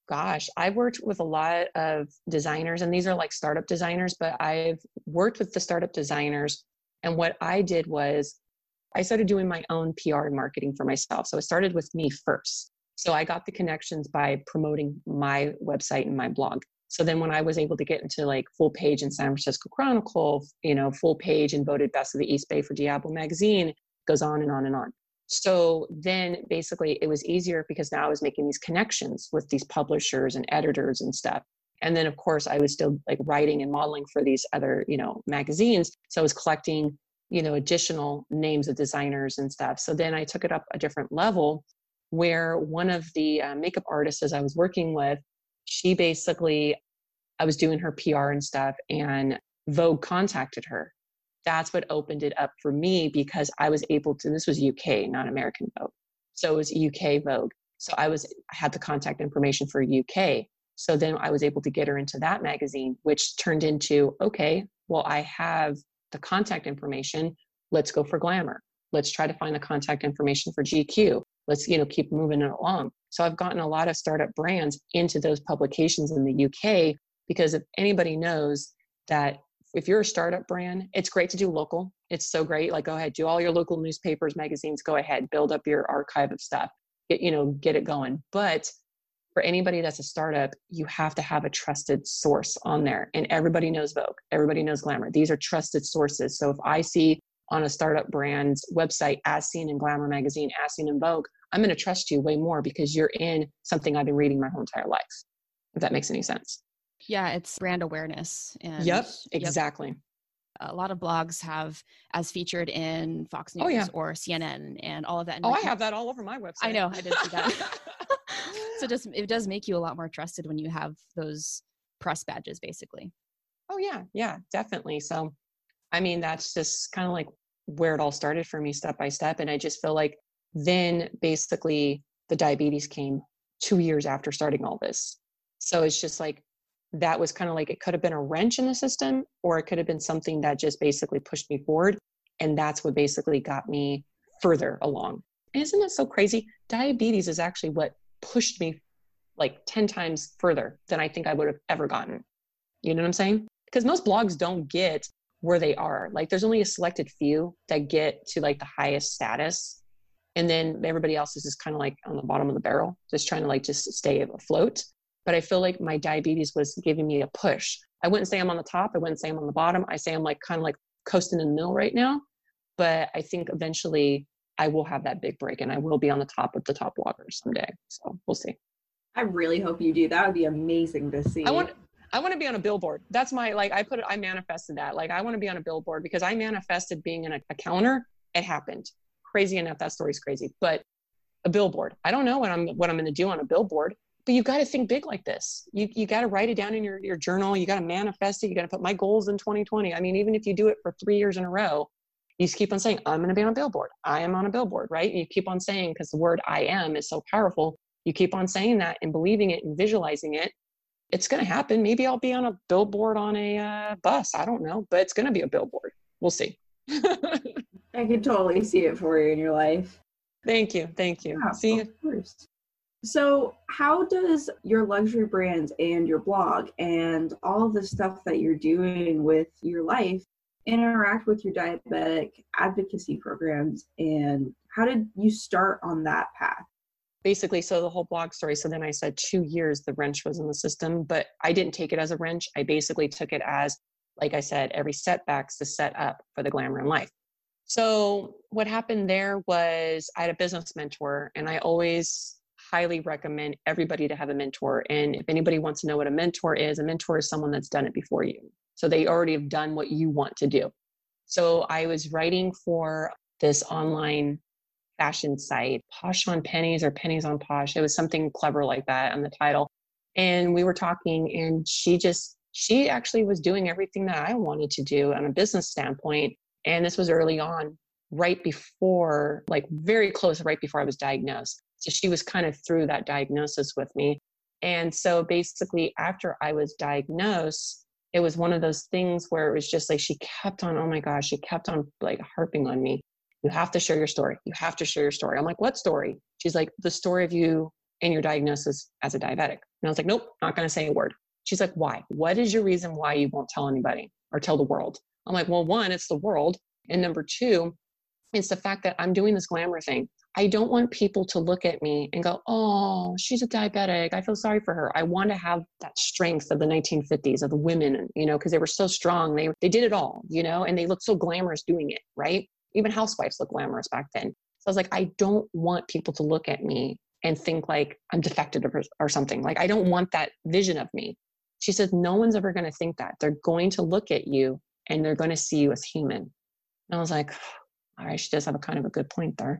Gosh, I've worked with a lot of designers, and these are like startup designers, but I've worked with the startup designers. And what I did was I started doing my own PR and marketing for myself. So, it started with me first. So, I got the connections by promoting my website and my blog. So then when I was able to get into like full page in San Francisco Chronicle, you know, full page and voted best of the East Bay for Diablo magazine, goes on and on and on. So then basically it was easier because now I was making these connections with these publishers and editors and stuff. And then of course I was still like writing and modeling for these other, you know, magazines. So I was collecting, you know, additional names of designers and stuff. So then I took it up a different level where one of the uh, makeup artists I was working with, she basically I was doing her PR and stuff, and Vogue contacted her. That's what opened it up for me because I was able to, this was UK, not American Vogue. So it was UK Vogue. So I was I had the contact information for UK. So then I was able to get her into that magazine, which turned into okay, well, I have the contact information. Let's go for glamour. Let's try to find the contact information for GQ. Let's, you know, keep moving it along. So I've gotten a lot of startup brands into those publications in the UK because if anybody knows that if you're a startup brand, it's great to do local. It's so great. Like, go ahead, do all your local newspapers, magazines, go ahead, build up your archive of stuff, get, you know, get it going. But for anybody that's a startup, you have to have a trusted source on there. And everybody knows Vogue, everybody knows Glamour. These are trusted sources. So if I see on a startup brand's website, as seen in Glamour magazine, as seen in Vogue, I'm going to trust you way more because you're in something I've been reading my whole entire life. If that makes any sense. Yeah, it's brand awareness. And yep, exactly. Yep. A lot of blogs have as featured in Fox News oh, yeah. or CNN and all of that. And oh, I have that all over my website. I know, I did see that. so just it does make you a lot more trusted when you have those press badges basically oh yeah yeah definitely so i mean that's just kind of like where it all started for me step by step and i just feel like then basically the diabetes came two years after starting all this so it's just like that was kind of like it could have been a wrench in the system or it could have been something that just basically pushed me forward and that's what basically got me further along isn't it so crazy diabetes is actually what pushed me like 10 times further than I think I would have ever gotten. You know what I'm saying? Because most blogs don't get where they are. Like there's only a selected few that get to like the highest status. And then everybody else is just kind of like on the bottom of the barrel, just trying to like just stay afloat. But I feel like my diabetes was giving me a push. I wouldn't say I'm on the top. I wouldn't say I'm on the bottom. I say I'm like kind of like coasting in the middle right now. But I think eventually I will have that big break and I will be on the top of the top bloggers someday. So we'll see. I really hope you do. That would be amazing to see. I want I want to be on a billboard. That's my like I put it I manifested that. Like I want to be on a billboard because I manifested being in a, a counter. It happened. Crazy enough, that story's crazy. But a billboard. I don't know what I'm what I'm gonna do on a billboard, but you've gotta think big like this. You you gotta write it down in your, your journal, you gotta manifest it, you gotta put my goals in 2020. I mean, even if you do it for three years in a row, you just keep on saying, I'm going to be on a billboard. I am on a billboard, right? And you keep on saying, because the word I am is so powerful. You keep on saying that and believing it and visualizing it. It's going to happen. Maybe I'll be on a billboard on a uh, bus. I don't know, but it's going to be a billboard. We'll see. I can totally see it for you in your life. Thank you. Thank you. Yeah, see of course. So, how does your luxury brands and your blog and all the stuff that you're doing with your life interact with your diabetic advocacy programs? And how did you start on that path? Basically so the whole blog story so then i said two years the wrench was in the system but i didn't take it as a wrench. I basically took it as like i said every setback's the set up for the glamour in life. So what happened there was i had a business mentor and i always highly recommend everybody to have a mentor and if anybody wants to know what a mentor is a mentor is someone that's done it before you so they already have done what you want to do. So I was writing for this online fashion site, Posh on Pennies or Pennies on Posh. It was something clever like that on the title. And we were talking, and she just, she actually was doing everything that I wanted to do on a business standpoint. And this was early on, right before, like very close, right before I was diagnosed. So she was kind of through that diagnosis with me. And so basically, after I was diagnosed, it was one of those things where it was just like she kept on oh my gosh she kept on like harping on me. You have to share your story. You have to share your story. I'm like what story? She's like the story of you and your diagnosis as a diabetic. And i was like nope not going to say a word. She's like why? What is your reason why you won't tell anybody or tell the world? I'm like well one it's the world and number two it's the fact that i'm doing this glamour thing I don't want people to look at me and go, oh, she's a diabetic. I feel sorry for her. I want to have that strength of the 1950s of the women, you know, because they were so strong. They, they did it all, you know, and they looked so glamorous doing it, right? Even housewives look glamorous back then. So I was like, I don't want people to look at me and think like I'm defective or, or something. Like, I don't want that vision of me. She said, no one's ever going to think that. They're going to look at you and they're going to see you as human. And I was like, all right, she does have a kind of a good point there.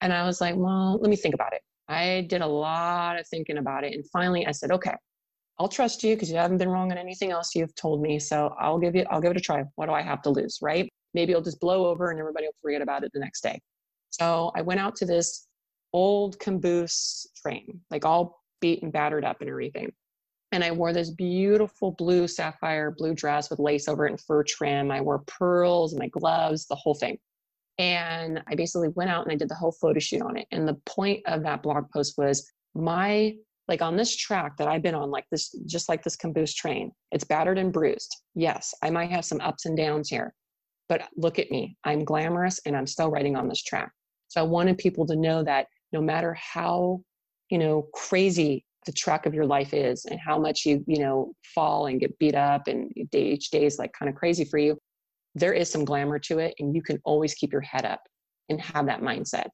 And I was like, well, let me think about it. I did a lot of thinking about it. And finally, I said, okay, I'll trust you because you haven't been wrong on anything else you've told me. So I'll give you, I'll give it a try. What do I have to lose? Right. Maybe it'll just blow over and everybody will forget about it the next day. So I went out to this old caboose train, like all beat and battered up and everything. And I wore this beautiful blue sapphire blue dress with lace over it and fur trim. I wore pearls and my gloves, the whole thing. And I basically went out and I did the whole photo shoot on it. And the point of that blog post was my like on this track that I've been on, like this, just like this caboose train, it's battered and bruised. Yes, I might have some ups and downs here, but look at me. I'm glamorous and I'm still riding on this track. So I wanted people to know that no matter how, you know, crazy the track of your life is and how much you, you know, fall and get beat up and each day is like kind of crazy for you, there is some glamour to it and you can always keep your head up and have that mindset.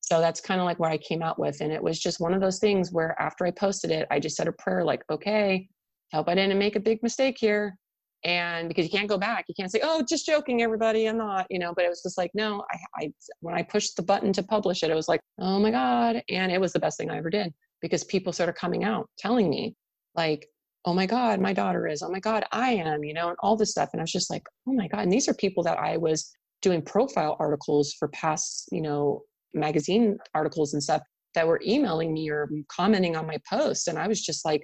So that's kind of like what I came out with. And it was just one of those things where after I posted it, I just said a prayer like, okay, hope I didn't make a big mistake here. And because you can't go back, you can't say, oh, just joking, everybody, I'm not, you know, but it was just like, no, I, I, when I pushed the button to publish it, it was like, oh my God. And it was the best thing I ever did because people started coming out telling me, like, oh my God, my daughter is, oh my God, I am, you know, and all this stuff. And I was just like, oh my God. And these are people that I was doing profile articles for past, you know, magazine articles and stuff that were emailing me or commenting on my posts. And I was just like,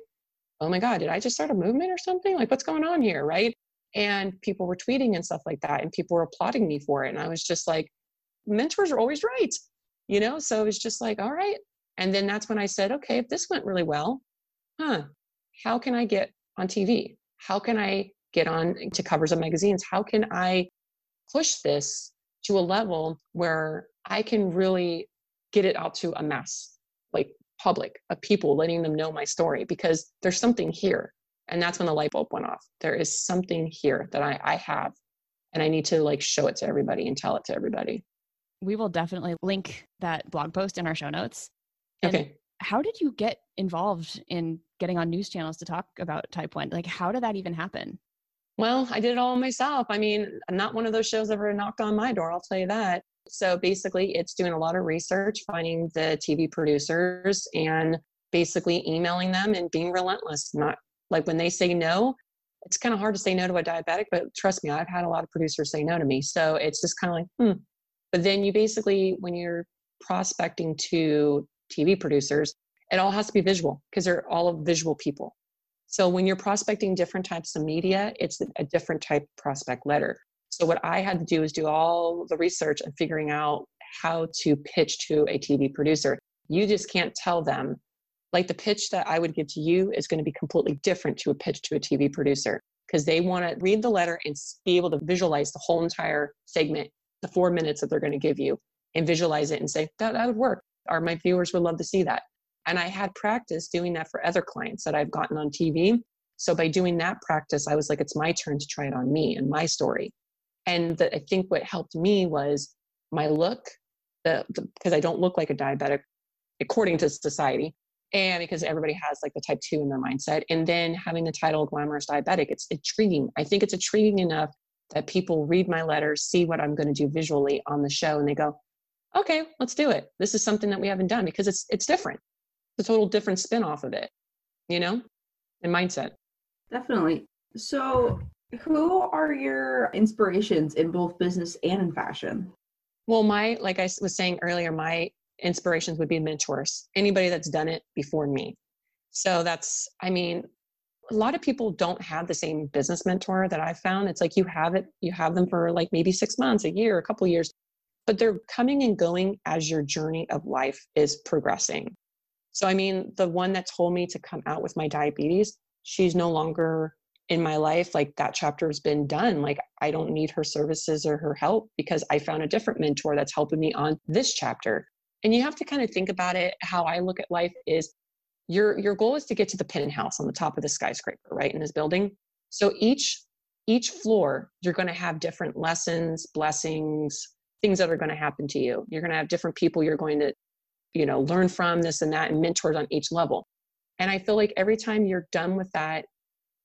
oh my God, did I just start a movement or something? Like, what's going on here? Right. And people were tweeting and stuff like that. And people were applauding me for it. And I was just like, mentors are always right. You know, so it was just like, all right. And then that's when I said, okay, if this went really well, huh, how can I get on TV? How can I get on to covers of magazines? How can I push this to a level where I can really get it out to a mass, like public of people, letting them know my story because there's something here. And that's when the light bulb went off. There is something here that I, I have, and I need to like show it to everybody and tell it to everybody. We will definitely link that blog post in our show notes. And okay. How did you get involved in getting on news channels to talk about type 1? Like, how did that even happen? Well, I did it all myself. I mean, not one of those shows ever knocked on my door, I'll tell you that. So basically, it's doing a lot of research, finding the TV producers, and basically emailing them and being relentless. Not like when they say no, it's kind of hard to say no to a diabetic, but trust me, I've had a lot of producers say no to me. So it's just kind of like, hmm. But then you basically, when you're prospecting to TV producers, it all has to be visual because they're all visual people. So when you're prospecting different types of media, it's a different type prospect letter. So what I had to do is do all the research and figuring out how to pitch to a TV producer. You just can't tell them like the pitch that I would give to you is going to be completely different to a pitch to a TV producer because they want to read the letter and be able to visualize the whole entire segment, the four minutes that they're going to give you, and visualize it and say, that, that would work. Or my viewers would love to see that. And I had practice doing that for other clients that I've gotten on TV. So by doing that practice, I was like, it's my turn to try it on me and my story. And the, I think what helped me was my look, because I don't look like a diabetic according to society, and because everybody has like the type two in their mindset. And then having the title glamorous diabetic, it's intriguing. I think it's intriguing enough that people read my letters, see what I'm going to do visually on the show, and they go, "Okay, let's do it. This is something that we haven't done because it's it's different. It's a total different spin off of it, you know, and mindset." Definitely. So who are your inspirations in both business and in fashion? Well, my, like I was saying earlier, my inspirations would be mentors, anybody that's done it before me. So that's, I mean, a lot of people don't have the same business mentor that I've found. It's like you have it, you have them for like maybe six months, a year, a couple years, but they're coming and going as your journey of life is progressing. So, I mean, the one that told me to come out with my diabetes, she's no longer in my life. Like that chapter has been done. Like i don't need her services or her help because i found a different mentor that's helping me on this chapter. And you have to kind of think about it how i look at life is your your goal is to get to the penthouse on the top of the skyscraper right in this building. So each each floor you're going to have different lessons blessings things that are going to happen to you you're going to have different people you're going to you know learn from this and that and mentors on each level and i feel like every time you're done with that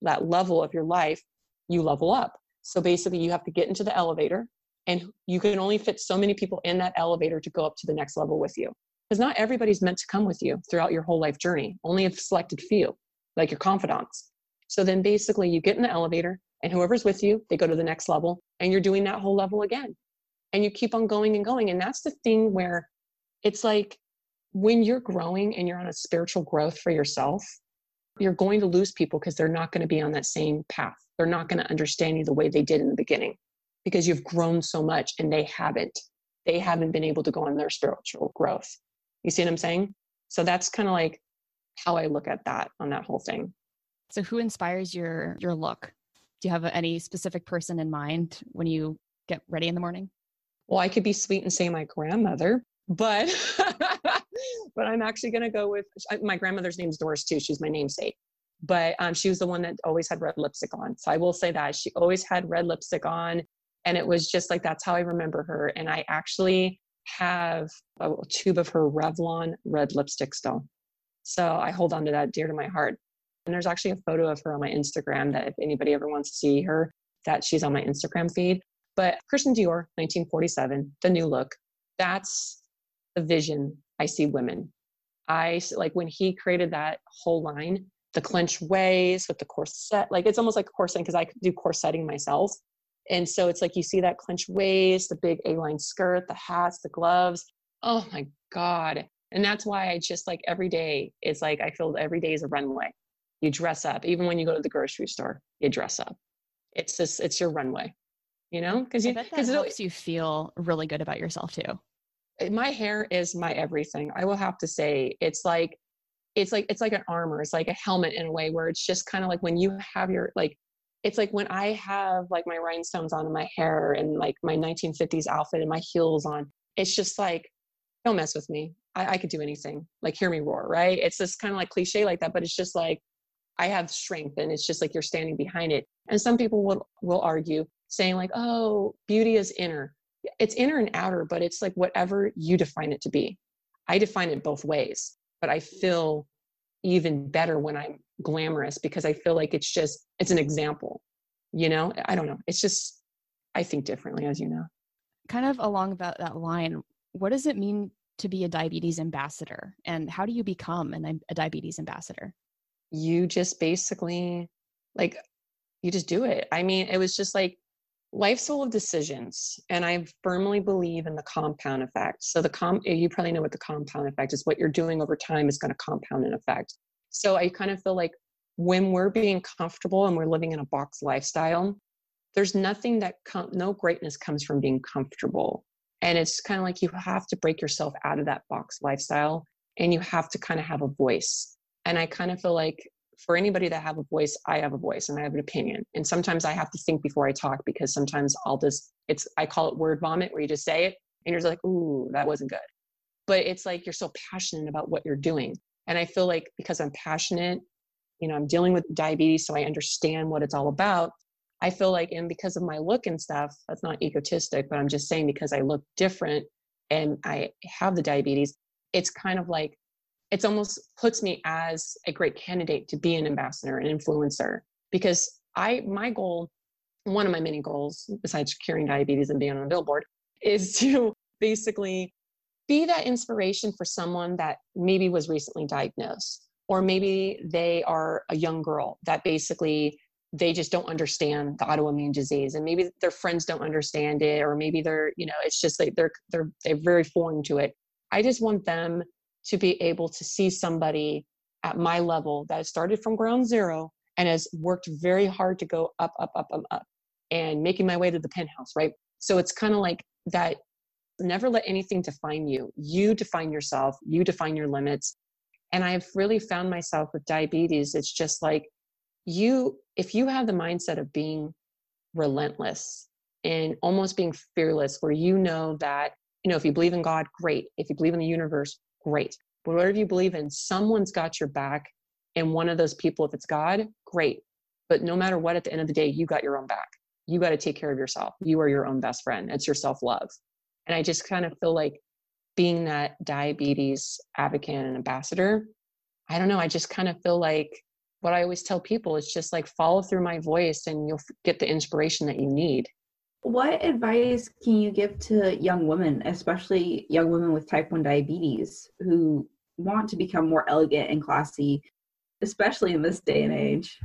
that level of your life, you level up. So basically, you have to get into the elevator, and you can only fit so many people in that elevator to go up to the next level with you. Because not everybody's meant to come with you throughout your whole life journey, only a selected few. like your confidants. So then basically you get in the elevator and whoever's with you, they go to the next level and you're doing that whole level again. And you keep on going and going. And that's the thing where it's like when you're growing and you're on a spiritual growth for yourself, you're going to lose people because they're not going to be on that same path. They're not going to understand you the way they did in the beginning because you've grown so much and they haven't. They haven't been able to go on their spiritual growth. You see what I'm saying? So that's kind of like how I look at that on that whole thing. So who inspires your your look? Do you have any specific person in mind when you get ready in the morning? Well, I could be sweet and say my grandmother, but but I'm actually going to go with my grandmother's name is Doris too. She's my namesake, but um, she was the one that always had red lipstick on. So I will say that she always had red lipstick on, and it was just like that's how I remember her. And I actually have a tube of her Revlon red lipstick still. So I hold on to that dear to my heart. And there's actually a photo of her on my Instagram that if anybody ever wants to see her, that she's on my Instagram feed. But Christian Dior, 1947, the new look, that's the vision I see women. I like when he created that whole line, the clench waist with the corset, like it's almost like corset because I do corsetting myself. And so it's like you see that clench waist, the big A-line skirt, the hats, the gloves. Oh my God. And that's why I just like every day, it's like I feel every day is a runway. You dress up. Even when you go to the grocery store, you dress up. It's just, it's your runway, you know? Because you, because it helps you feel really good about yourself too. My hair is my everything. I will have to say, it's like, it's like, it's like an armor. It's like a helmet in a way where it's just kind of like when you have your, like, it's like when I have like my rhinestones on in my hair and like my 1950s outfit and my heels on, it's just like, don't mess with me. I, I could do anything. Like, hear me roar, right? It's just kind of like cliche like that, but it's just like, I have strength and it's just like you're standing behind it. And some people will, will argue saying like, oh, beauty is inner. It's inner and outer, but it's like whatever you define it to be. I define it both ways, but I feel even better when I'm glamorous because I feel like it's just, it's an example, you know? I don't know. It's just, I think differently, as you know. Kind of along that, that line, what does it mean to be a diabetes ambassador and how do you become an, a diabetes ambassador? you just basically like you just do it. I mean, it was just like life's full of decisions and i firmly believe in the compound effect. So the com you probably know what the compound effect is what you're doing over time is going to compound an effect. So i kind of feel like when we're being comfortable and we're living in a box lifestyle there's nothing that com- no greatness comes from being comfortable. And it's kind of like you have to break yourself out of that box lifestyle and you have to kind of have a voice. And I kind of feel like for anybody that have a voice, I have a voice and I have an opinion. And sometimes I have to think before I talk because sometimes I'll just, it's, I call it word vomit where you just say it and you're just like, ooh, that wasn't good. But it's like you're so passionate about what you're doing. And I feel like because I'm passionate, you know, I'm dealing with diabetes, so I understand what it's all about. I feel like, and because of my look and stuff, that's not egotistic, but I'm just saying because I look different and I have the diabetes, it's kind of like it's almost puts me as a great candidate to be an ambassador an influencer because i my goal one of my many goals besides curing diabetes and being on a billboard is to basically be that inspiration for someone that maybe was recently diagnosed or maybe they are a young girl that basically they just don't understand the autoimmune disease and maybe their friends don't understand it or maybe they're you know it's just like they're they're they're very foreign to it. I just want them to be able to see somebody at my level that started from ground zero and has worked very hard to go up, up, up, up, up, and making my way to the penthouse, right? So it's kind of like that never let anything define you. You define yourself, you define your limits. And I've really found myself with diabetes, it's just like you, if you have the mindset of being relentless and almost being fearless, where you know that, you know, if you believe in God, great. If you believe in the universe, great. But whatever you believe in, someone's got your back. And one of those people, if it's God, great. But no matter what, at the end of the day, you got your own back. You got to take care of yourself. You are your own best friend. It's your self love. And I just kind of feel like being that diabetes advocate and ambassador, I don't know. I just kind of feel like what I always tell people is just like follow through my voice and you'll get the inspiration that you need. What advice can you give to young women, especially young women with type 1 diabetes, who want to become more elegant and classy, especially in this day and age.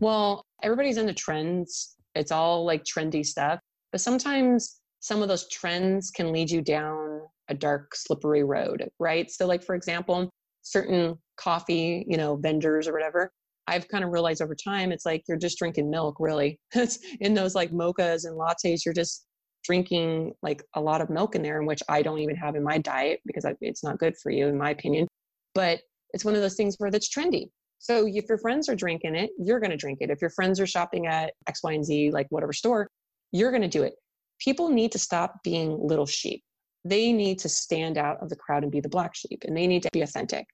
Well, everybody's into trends. It's all like trendy stuff. But sometimes some of those trends can lead you down a dark, slippery road, right? So, like, for example, certain coffee, you know, vendors or whatever, I've kind of realized over time, it's like you're just drinking milk, really. It's in those like mochas and lattes, you're just drinking like a lot of milk in there, which I don't even have in my diet because it's not good for you, in my opinion. But it's one of those things where that's trendy. So if your friends are drinking it, you're going to drink it. If your friends are shopping at X, Y, and Z, like whatever store, you're going to do it. People need to stop being little sheep. They need to stand out of the crowd and be the black sheep, and they need to be authentic.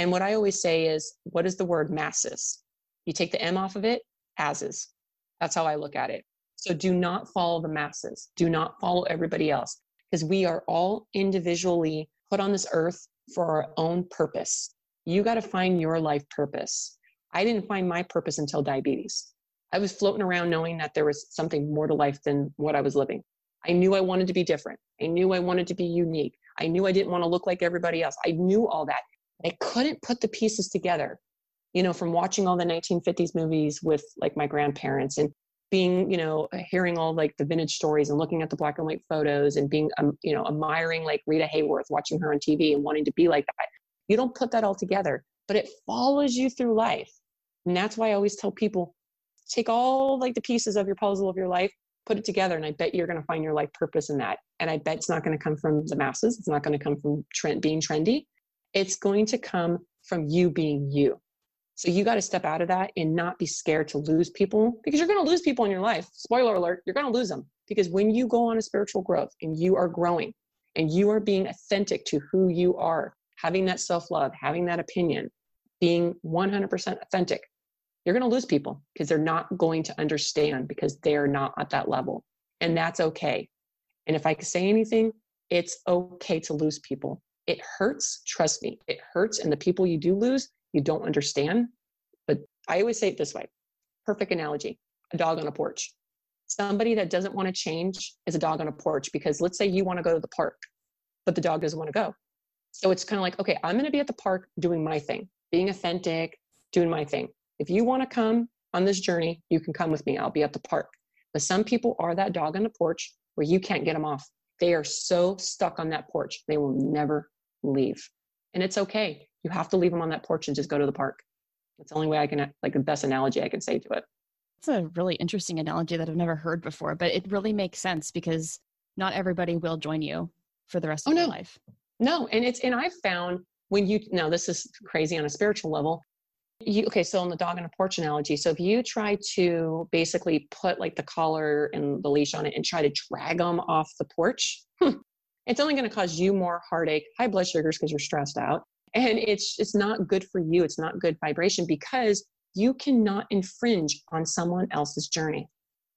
And what I always say is, what is the word masses? You take the M off of it, as is. That's how I look at it. So do not follow the masses. Do not follow everybody else because we are all individually put on this earth for our own purpose. You got to find your life purpose. I didn't find my purpose until diabetes. I was floating around knowing that there was something more to life than what I was living. I knew I wanted to be different. I knew I wanted to be unique. I knew I didn't want to look like everybody else. I knew all that. I couldn't put the pieces together, you know, from watching all the 1950s movies with like my grandparents and being, you know, hearing all like the vintage stories and looking at the black and white photos and being, um, you know, admiring like Rita Hayworth, watching her on TV and wanting to be like that. You don't put that all together, but it follows you through life. And that's why I always tell people take all like the pieces of your puzzle of your life, put it together, and I bet you're going to find your life purpose in that. And I bet it's not going to come from the masses. It's not going to come from trend, being trendy. It's going to come from you being you. So you got to step out of that and not be scared to lose people because you're going to lose people in your life. Spoiler alert, you're going to lose them because when you go on a spiritual growth and you are growing and you are being authentic to who you are, having that self love, having that opinion, being 100% authentic, you're going to lose people because they're not going to understand because they're not at that level. And that's okay. And if I could say anything, it's okay to lose people. It hurts, trust me, it hurts. And the people you do lose, you don't understand. But I always say it this way perfect analogy a dog on a porch. Somebody that doesn't want to change is a dog on a porch because let's say you want to go to the park, but the dog doesn't want to go. So it's kind of like, okay, I'm going to be at the park doing my thing, being authentic, doing my thing. If you want to come on this journey, you can come with me. I'll be at the park. But some people are that dog on the porch where you can't get them off. They are so stuck on that porch, they will never leave. And it's okay you have to leave them on that porch and just go to the park. That's the only way I can, like, the best analogy I can say to it. It's a really interesting analogy that I've never heard before, but it really makes sense because not everybody will join you for the rest oh, of no. their life. No, and it's and I've found when you now this is crazy on a spiritual level. You okay, so on the dog on a porch analogy, so if you try to basically put like the collar and the leash on it and try to drag them off the porch, hmm, it's only going to cause you more heartache, high blood sugars because you're stressed out, and it's it's not good for you it's not good vibration because you cannot infringe on someone else's journey.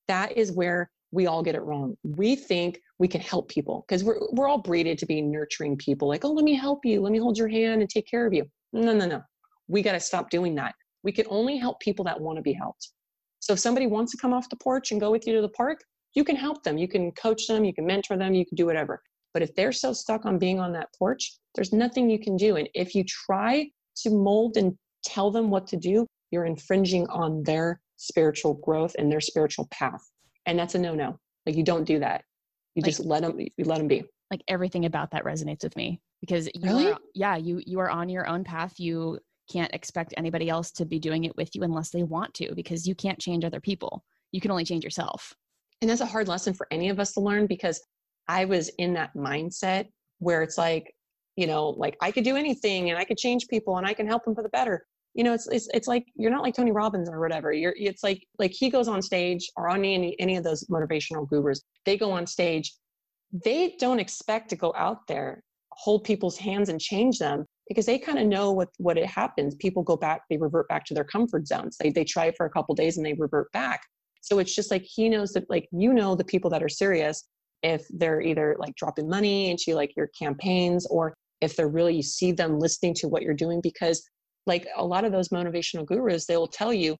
That is where we all get it wrong. We think we can help people because we're, we're all breeded to be nurturing people like oh let me help you let me hold your hand and take care of you. No no no. We got to stop doing that. We can only help people that want to be helped. So if somebody wants to come off the porch and go with you to the park you can help them. You can coach them you can mentor them you can do whatever but if they're so stuck on being on that porch, there's nothing you can do. And if you try to mold and tell them what to do, you're infringing on their spiritual growth and their spiritual path. And that's a no no. Like you don't do that. You like, just let them, you let them be. Like everything about that resonates with me because you really? are, yeah, you, you are on your own path. You can't expect anybody else to be doing it with you unless they want to because you can't change other people. You can only change yourself. And that's a hard lesson for any of us to learn because I was in that mindset where it's like, you know, like I could do anything and I could change people and I can help them for the better. You know, it's it's, it's like you're not like Tony Robbins or whatever. You're it's like like he goes on stage or on any any of those motivational gurus. They go on stage. They don't expect to go out there, hold people's hands and change them because they kind of know what what it happens. People go back, they revert back to their comfort zones. They they try for a couple days and they revert back. So it's just like he knows that like you know the people that are serious if they're either like dropping money into like your campaigns or if they're really you see them listening to what you're doing because like a lot of those motivational gurus they will tell you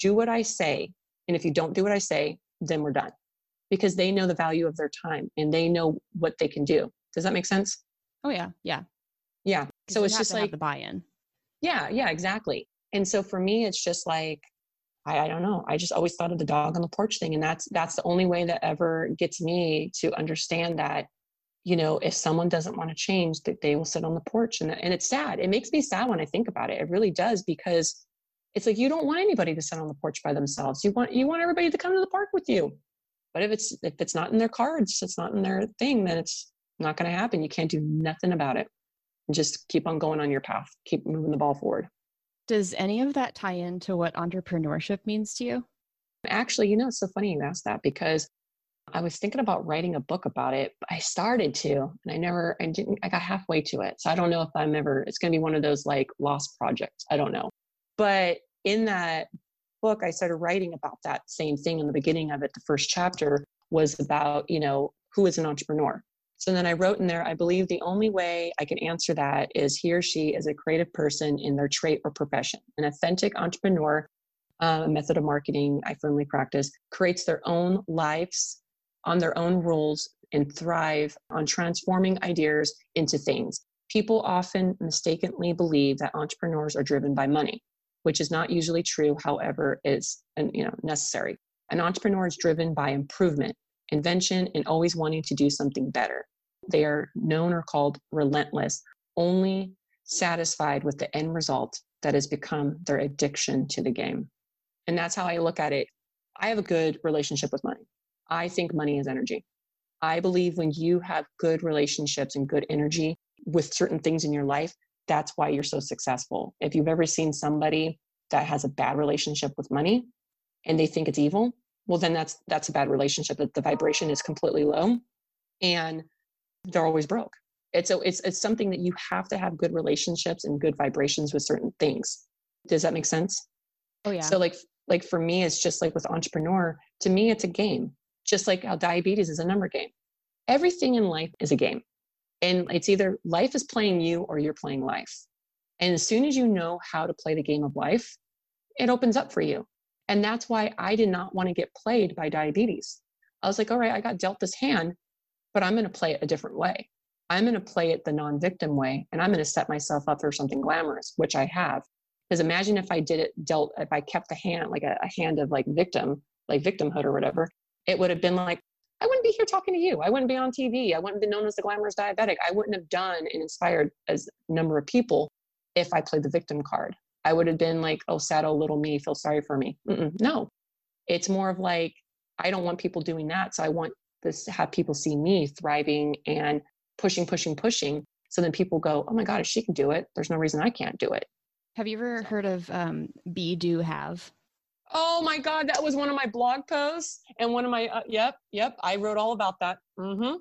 do what i say and if you don't do what i say then we're done. Because they know the value of their time and they know what they can do. Does that make sense? Oh yeah. Yeah. Yeah. So it's just like the buy-in. Yeah. Yeah exactly. And so for me, it's just like, I, I don't know. I just always thought of the dog on the porch thing. And that's that's the only way that ever gets me to understand that, you know, if someone doesn't want to change, that they will sit on the porch. And, and it's sad. It makes me sad when I think about it. It really does because it's like you don't want anybody to sit on the porch by themselves. You want you want everybody to come to the park with you. But if it's if it's not in their cards, it's not in their thing, then it's not going to happen. You can't do nothing about it. Just keep on going on your path. Keep moving the ball forward. Does any of that tie into what entrepreneurship means to you? Actually, you know, it's so funny you asked that because I was thinking about writing a book about it. I started to, and I never, I didn't, I got halfway to it. So I don't know if I'm ever, it's going to be one of those like lost projects. I don't know. But in that book, I started writing about that same thing in the beginning of it. The first chapter was about, you know, who is an entrepreneur? So then I wrote in there, I believe the only way I can answer that is he or she is a creative person in their trait or profession. An authentic entrepreneur, uh, a method of marketing I firmly practice, creates their own lives on their own rules and thrive on transforming ideas into things. People often mistakenly believe that entrepreneurs are driven by money, which is not usually true, however, is you know necessary. An entrepreneur is driven by improvement, invention, and always wanting to do something better. They are known or called relentless, only satisfied with the end result that has become their addiction to the game. And that's how I look at it. I have a good relationship with money. I think money is energy. I believe when you have good relationships and good energy with certain things in your life, that's why you're so successful. If you've ever seen somebody that has a bad relationship with money and they think it's evil, well then that's that's a bad relationship that the vibration is completely low and they're always broke. It's a, it's it's something that you have to have good relationships and good vibrations with certain things. Does that make sense? Oh yeah. So like like for me it's just like with entrepreneur to me it's a game. Just like how diabetes is a number game. Everything in life is a game. And it's either life is playing you or you're playing life. And as soon as you know how to play the game of life it opens up for you and that's why I did not want to get played by diabetes. I was like, all right, I got dealt this hand, but I'm going to play it a different way. I'm going to play it the non victim way, and I'm going to set myself up for something glamorous, which I have. Because imagine if I did it dealt, if I kept the hand like a, a hand of like victim, like victimhood or whatever, it would have been like, I wouldn't be here talking to you. I wouldn't be on TV. I wouldn't be known as the glamorous diabetic. I wouldn't have done and inspired as number of people if I played the victim card. I would have been like, oh, sad old little me, feel sorry for me. Mm-mm. No, it's more of like, I don't want people doing that. So I want this to have people see me thriving and pushing, pushing, pushing. So then people go, oh my God, if she can do it, there's no reason I can't do it. Have you ever heard of um, Be Do Have? Oh my God, that was one of my blog posts and one of my, uh, yep, yep, I wrote all about that. Mm-hmm.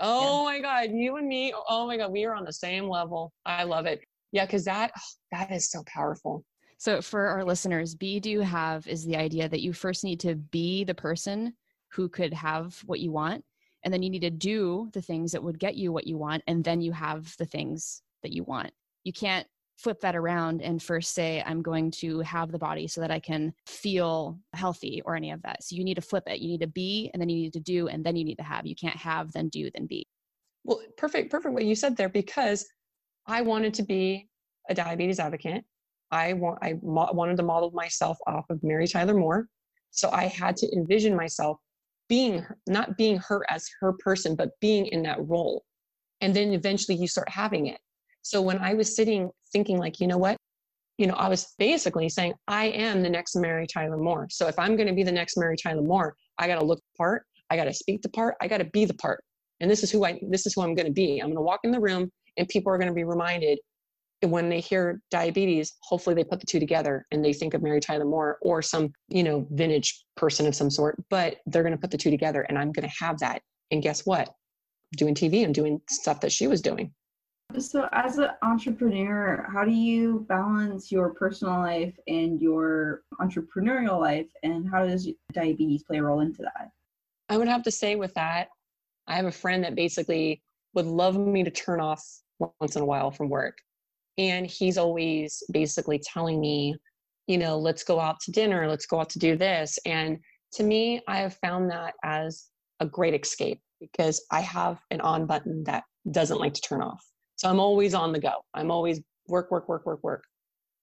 Oh yeah. my God, you and me, oh my God, we are on the same level. I love it yeah because that oh, that is so powerful. So for our listeners be do have is the idea that you first need to be the person who could have what you want and then you need to do the things that would get you what you want and then you have the things that you want. You can't flip that around and first say i'm going to have the body so that i can feel healthy or any of that. So you need to flip it. You need to be and then you need to do and then you need to have. You can't have then do then be. Well perfect perfect what you said there because I wanted to be a diabetes advocate. I I mo- wanted to model myself off of Mary Tyler Moore. So I had to envision myself being her, not being her as her person, but being in that role. And then eventually you start having it. So when I was sitting thinking like, you know what? You know, I was basically saying, I am the next Mary Tyler Moore. So if I'm going to be the next Mary Tyler Moore, I got to look the part. I got to speak the part. I got to be the part. And this is who I, this is who I'm going to be. I'm going to walk in the room and people are going to be reminded when they hear diabetes hopefully they put the two together and they think of mary tyler moore or some you know vintage person of some sort but they're going to put the two together and i'm going to have that. And guess what? I'm doing tv and doing stuff that she was doing. So as an entrepreneur how do you balance your personal life and your entrepreneurial life and how does diabetes play a role into that? I would have to say with that i have a friend that basically would love me to turn off once in a while from work. And he's always basically telling me, you know, let's go out to dinner, let's go out to do this. And to me, I have found that as a great escape because I have an on button that doesn't like to turn off. So I'm always on the go. I'm always work, work, work, work, work.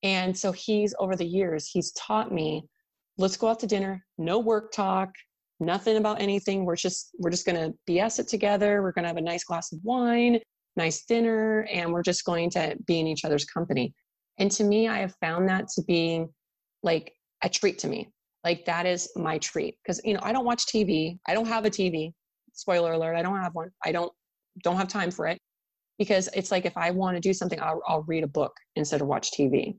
And so he's over the years, he's taught me, let's go out to dinner, no work talk, nothing about anything. We're just we're just gonna BS it together. We're gonna have a nice glass of wine, nice dinner, and we're just going to be in each other's company. And to me, I have found that to be like a treat to me. Like that is my treat. Because you know, I don't watch TV. I don't have a TV. Spoiler alert, I don't have one. I don't don't have time for it. Because it's like if I want to do something, I'll, I'll read a book instead of watch TV.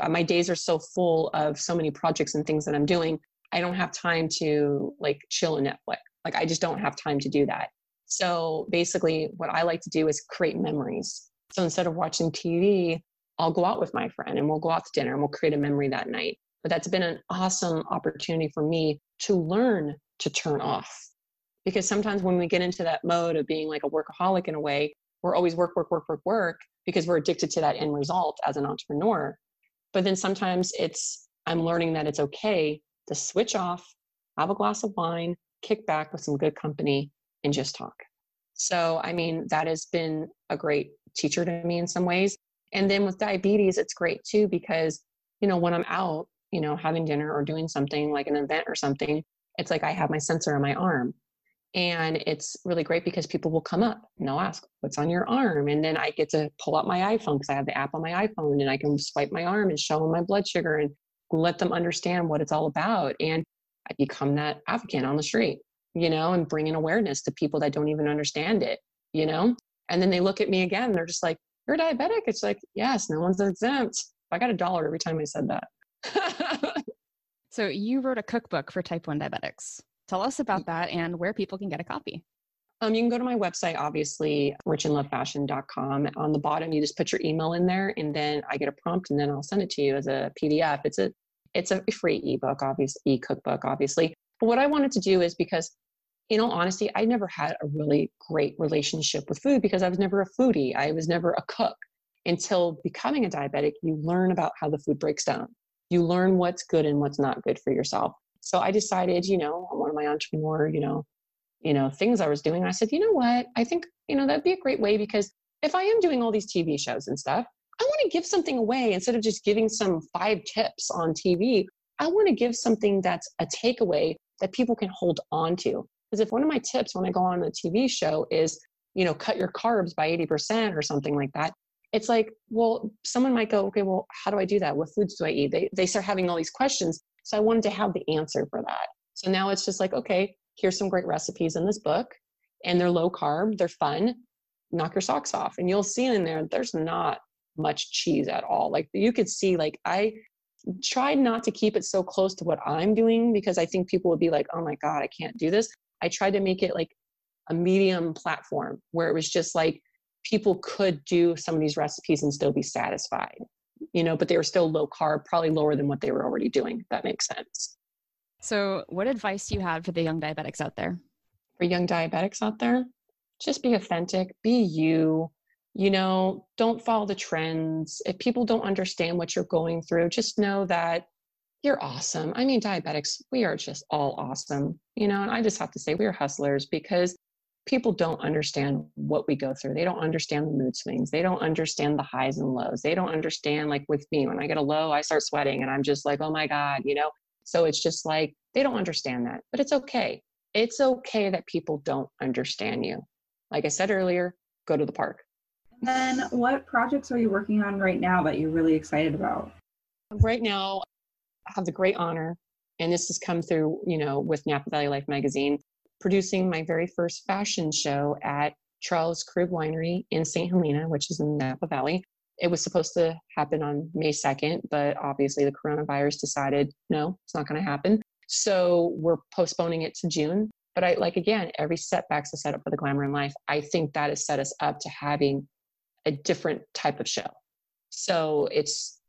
Uh, my days are so full of so many projects and things that I'm doing. I don't have time to like chill in Netflix. Like I just don't have time to do that. So basically, what I like to do is create memories. So instead of watching TV, I'll go out with my friend and we'll go out to dinner and we'll create a memory that night. But that's been an awesome opportunity for me to learn to turn off. Because sometimes when we get into that mode of being like a workaholic in a way, we're always work, work, work, work, work because we're addicted to that end result as an entrepreneur. But then sometimes it's, I'm learning that it's okay to switch off, have a glass of wine, kick back with some good company, and just talk. So, I mean, that has been a great teacher to me in some ways. And then with diabetes, it's great too because, you know, when I'm out, you know, having dinner or doing something like an event or something, it's like I have my sensor on my arm. And it's really great because people will come up and they'll ask, What's on your arm? And then I get to pull out my iPhone because I have the app on my iPhone and I can swipe my arm and show them my blood sugar and let them understand what it's all about. And I become that advocate on the street, you know, and bringing awareness to people that don't even understand it, you know? And then they look at me again, they're just like, You're diabetic? It's like, Yes, no one's exempt. I got a dollar every time I said that. so you wrote a cookbook for type 1 diabetics. Tell us about that and where people can get a copy. Um, you can go to my website, obviously, richandlovefashion.com. On the bottom, you just put your email in there, and then I get a prompt, and then I'll send it to you as a PDF. It's a it's a free ebook, obviously, e cookbook, obviously. But what I wanted to do is because, in all honesty, I never had a really great relationship with food because I was never a foodie. I was never a cook. Until becoming a diabetic, you learn about how the food breaks down. You learn what's good and what's not good for yourself. So I decided, you know, one of my entrepreneur, you know, you know, things I was doing. I said, you know what? I think, you know, that'd be a great way because if I am doing all these TV shows and stuff, I want to give something away instead of just giving some five tips on TV. I want to give something that's a takeaway that people can hold on to. Because if one of my tips when I go on a TV show is, you know, cut your carbs by 80% or something like that, it's like, well, someone might go, okay, well, how do I do that? What foods do I eat? They, they start having all these questions. So I wanted to have the answer for that. So now it's just like, okay, here's some great recipes in this book, and they're low carb, they're fun. Knock your socks off. And you'll see in there, there's not much cheese at all. Like you could see, like I tried not to keep it so close to what I'm doing because I think people would be like, oh my God, I can't do this. I tried to make it like a medium platform where it was just like people could do some of these recipes and still be satisfied you know, but they were still low carb, probably lower than what they were already doing, if that makes sense. So, what advice do you have for the young diabetics out there? For young diabetics out there, just be authentic, be you. You know, don't follow the trends. If people don't understand what you're going through, just know that you're awesome. I mean, diabetics, we are just all awesome. You know, and I just have to say, we are hustlers because people don't understand what we go through. They don't understand the mood swings. They don't understand the highs and lows. They don't understand, like with me, when I get a low, I start sweating and I'm just like, oh my God, you know? So it's just like, they don't understand that, but it's okay. It's okay that people don't understand you. Like I said earlier, go to the park. then what projects are you working on right now that you're really excited about? Right now, have the great honor, and this has come through, you know, with Napa Valley Life magazine producing my very first fashion show at Charles Krug Winery in St. Helena, which is in Napa Valley. It was supposed to happen on May 2nd, but obviously the coronavirus decided no, it's not going to happen. So we're postponing it to June. But I like again, every setback's a setup for the glamour in life. I think that has set us up to having a different type of show. So it's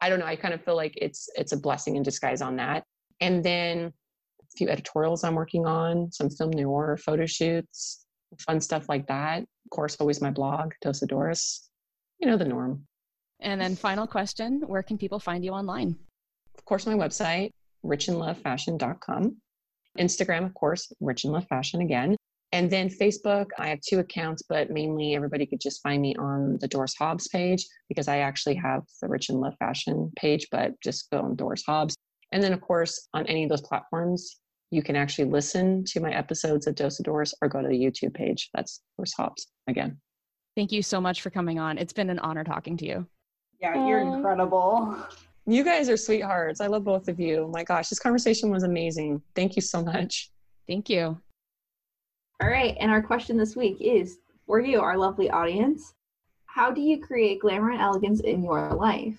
I don't know, I kind of feel like it's it's a blessing in disguise on that. And then a few editorials I'm working on, some film noir photo shoots, fun stuff like that. Of course, always my blog, Dose of Doris. You know the norm. And then final question, where can people find you online? Of course, my website, richandlovefashion.com. Instagram, of course, Rich and Love Fashion again. And then Facebook, I have two accounts, but mainly everybody could just find me on the Doris Hobbs page because I actually have the Rich and Love Fashion page, but just go on Doris Hobbs. And then, of course, on any of those platforms, you can actually listen to my episodes of Dose of Doris or go to the YouTube page. That's Doris Hobbs again. Thank you so much for coming on. It's been an honor talking to you. Yeah, you're incredible. You guys are sweethearts. I love both of you. My gosh, this conversation was amazing. Thank you so much. Thank you. All right, and our question this week is for you, our lovely audience. How do you create glamour and elegance in your life,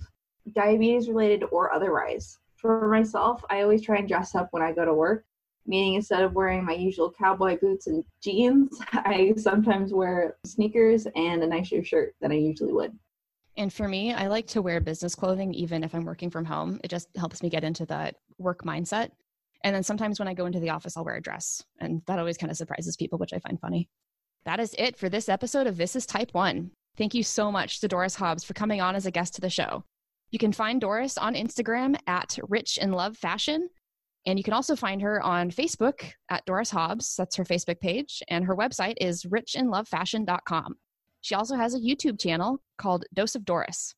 diabetes related or otherwise? For myself, I always try and dress up when I go to work, meaning instead of wearing my usual cowboy boots and jeans, I sometimes wear sneakers and a nicer shirt than I usually would. And for me, I like to wear business clothing even if I'm working from home. It just helps me get into that work mindset. And then sometimes when I go into the office, I'll wear a dress. And that always kind of surprises people, which I find funny. That is it for this episode of This is Type 1. Thank you so much to Doris Hobbs for coming on as a guest to the show. You can find Doris on Instagram at Rich and Love Fashion. And you can also find her on Facebook at Doris Hobbs. That's her Facebook page. And her website is richandlovefashion.com. She also has a YouTube channel called Dose of Doris.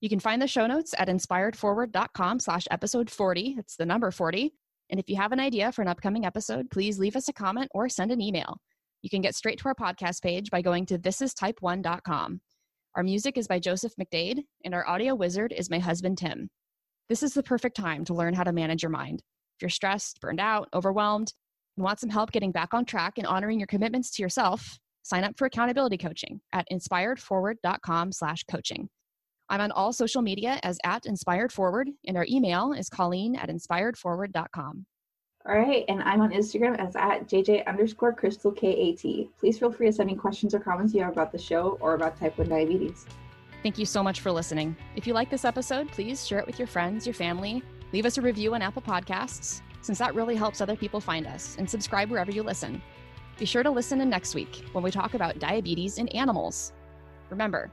You can find the show notes at inspiredforward.com slash episode 40. It's the number 40. And if you have an idea for an upcoming episode, please leave us a comment or send an email. You can get straight to our podcast page by going to thisistype1.com. Our music is by Joseph McDade, and our audio wizard is my husband, Tim. This is the perfect time to learn how to manage your mind. If you're stressed, burned out, overwhelmed, and want some help getting back on track and honoring your commitments to yourself, sign up for accountability coaching at inspiredforward.com slash coaching. I'm on all social media as at Inspired Forward, and our email is Colleen at inspiredforward.com. All right, and I'm on Instagram as at JJ underscore Crystal KAT. Please feel free to send me questions or comments you have about the show or about type 1 diabetes. Thank you so much for listening. If you like this episode, please share it with your friends, your family, leave us a review on Apple Podcasts, since that really helps other people find us, and subscribe wherever you listen. Be sure to listen in next week when we talk about diabetes in animals. Remember,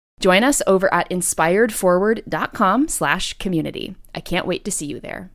Join us over at inspiredforward.com slash community. I can't wait to see you there.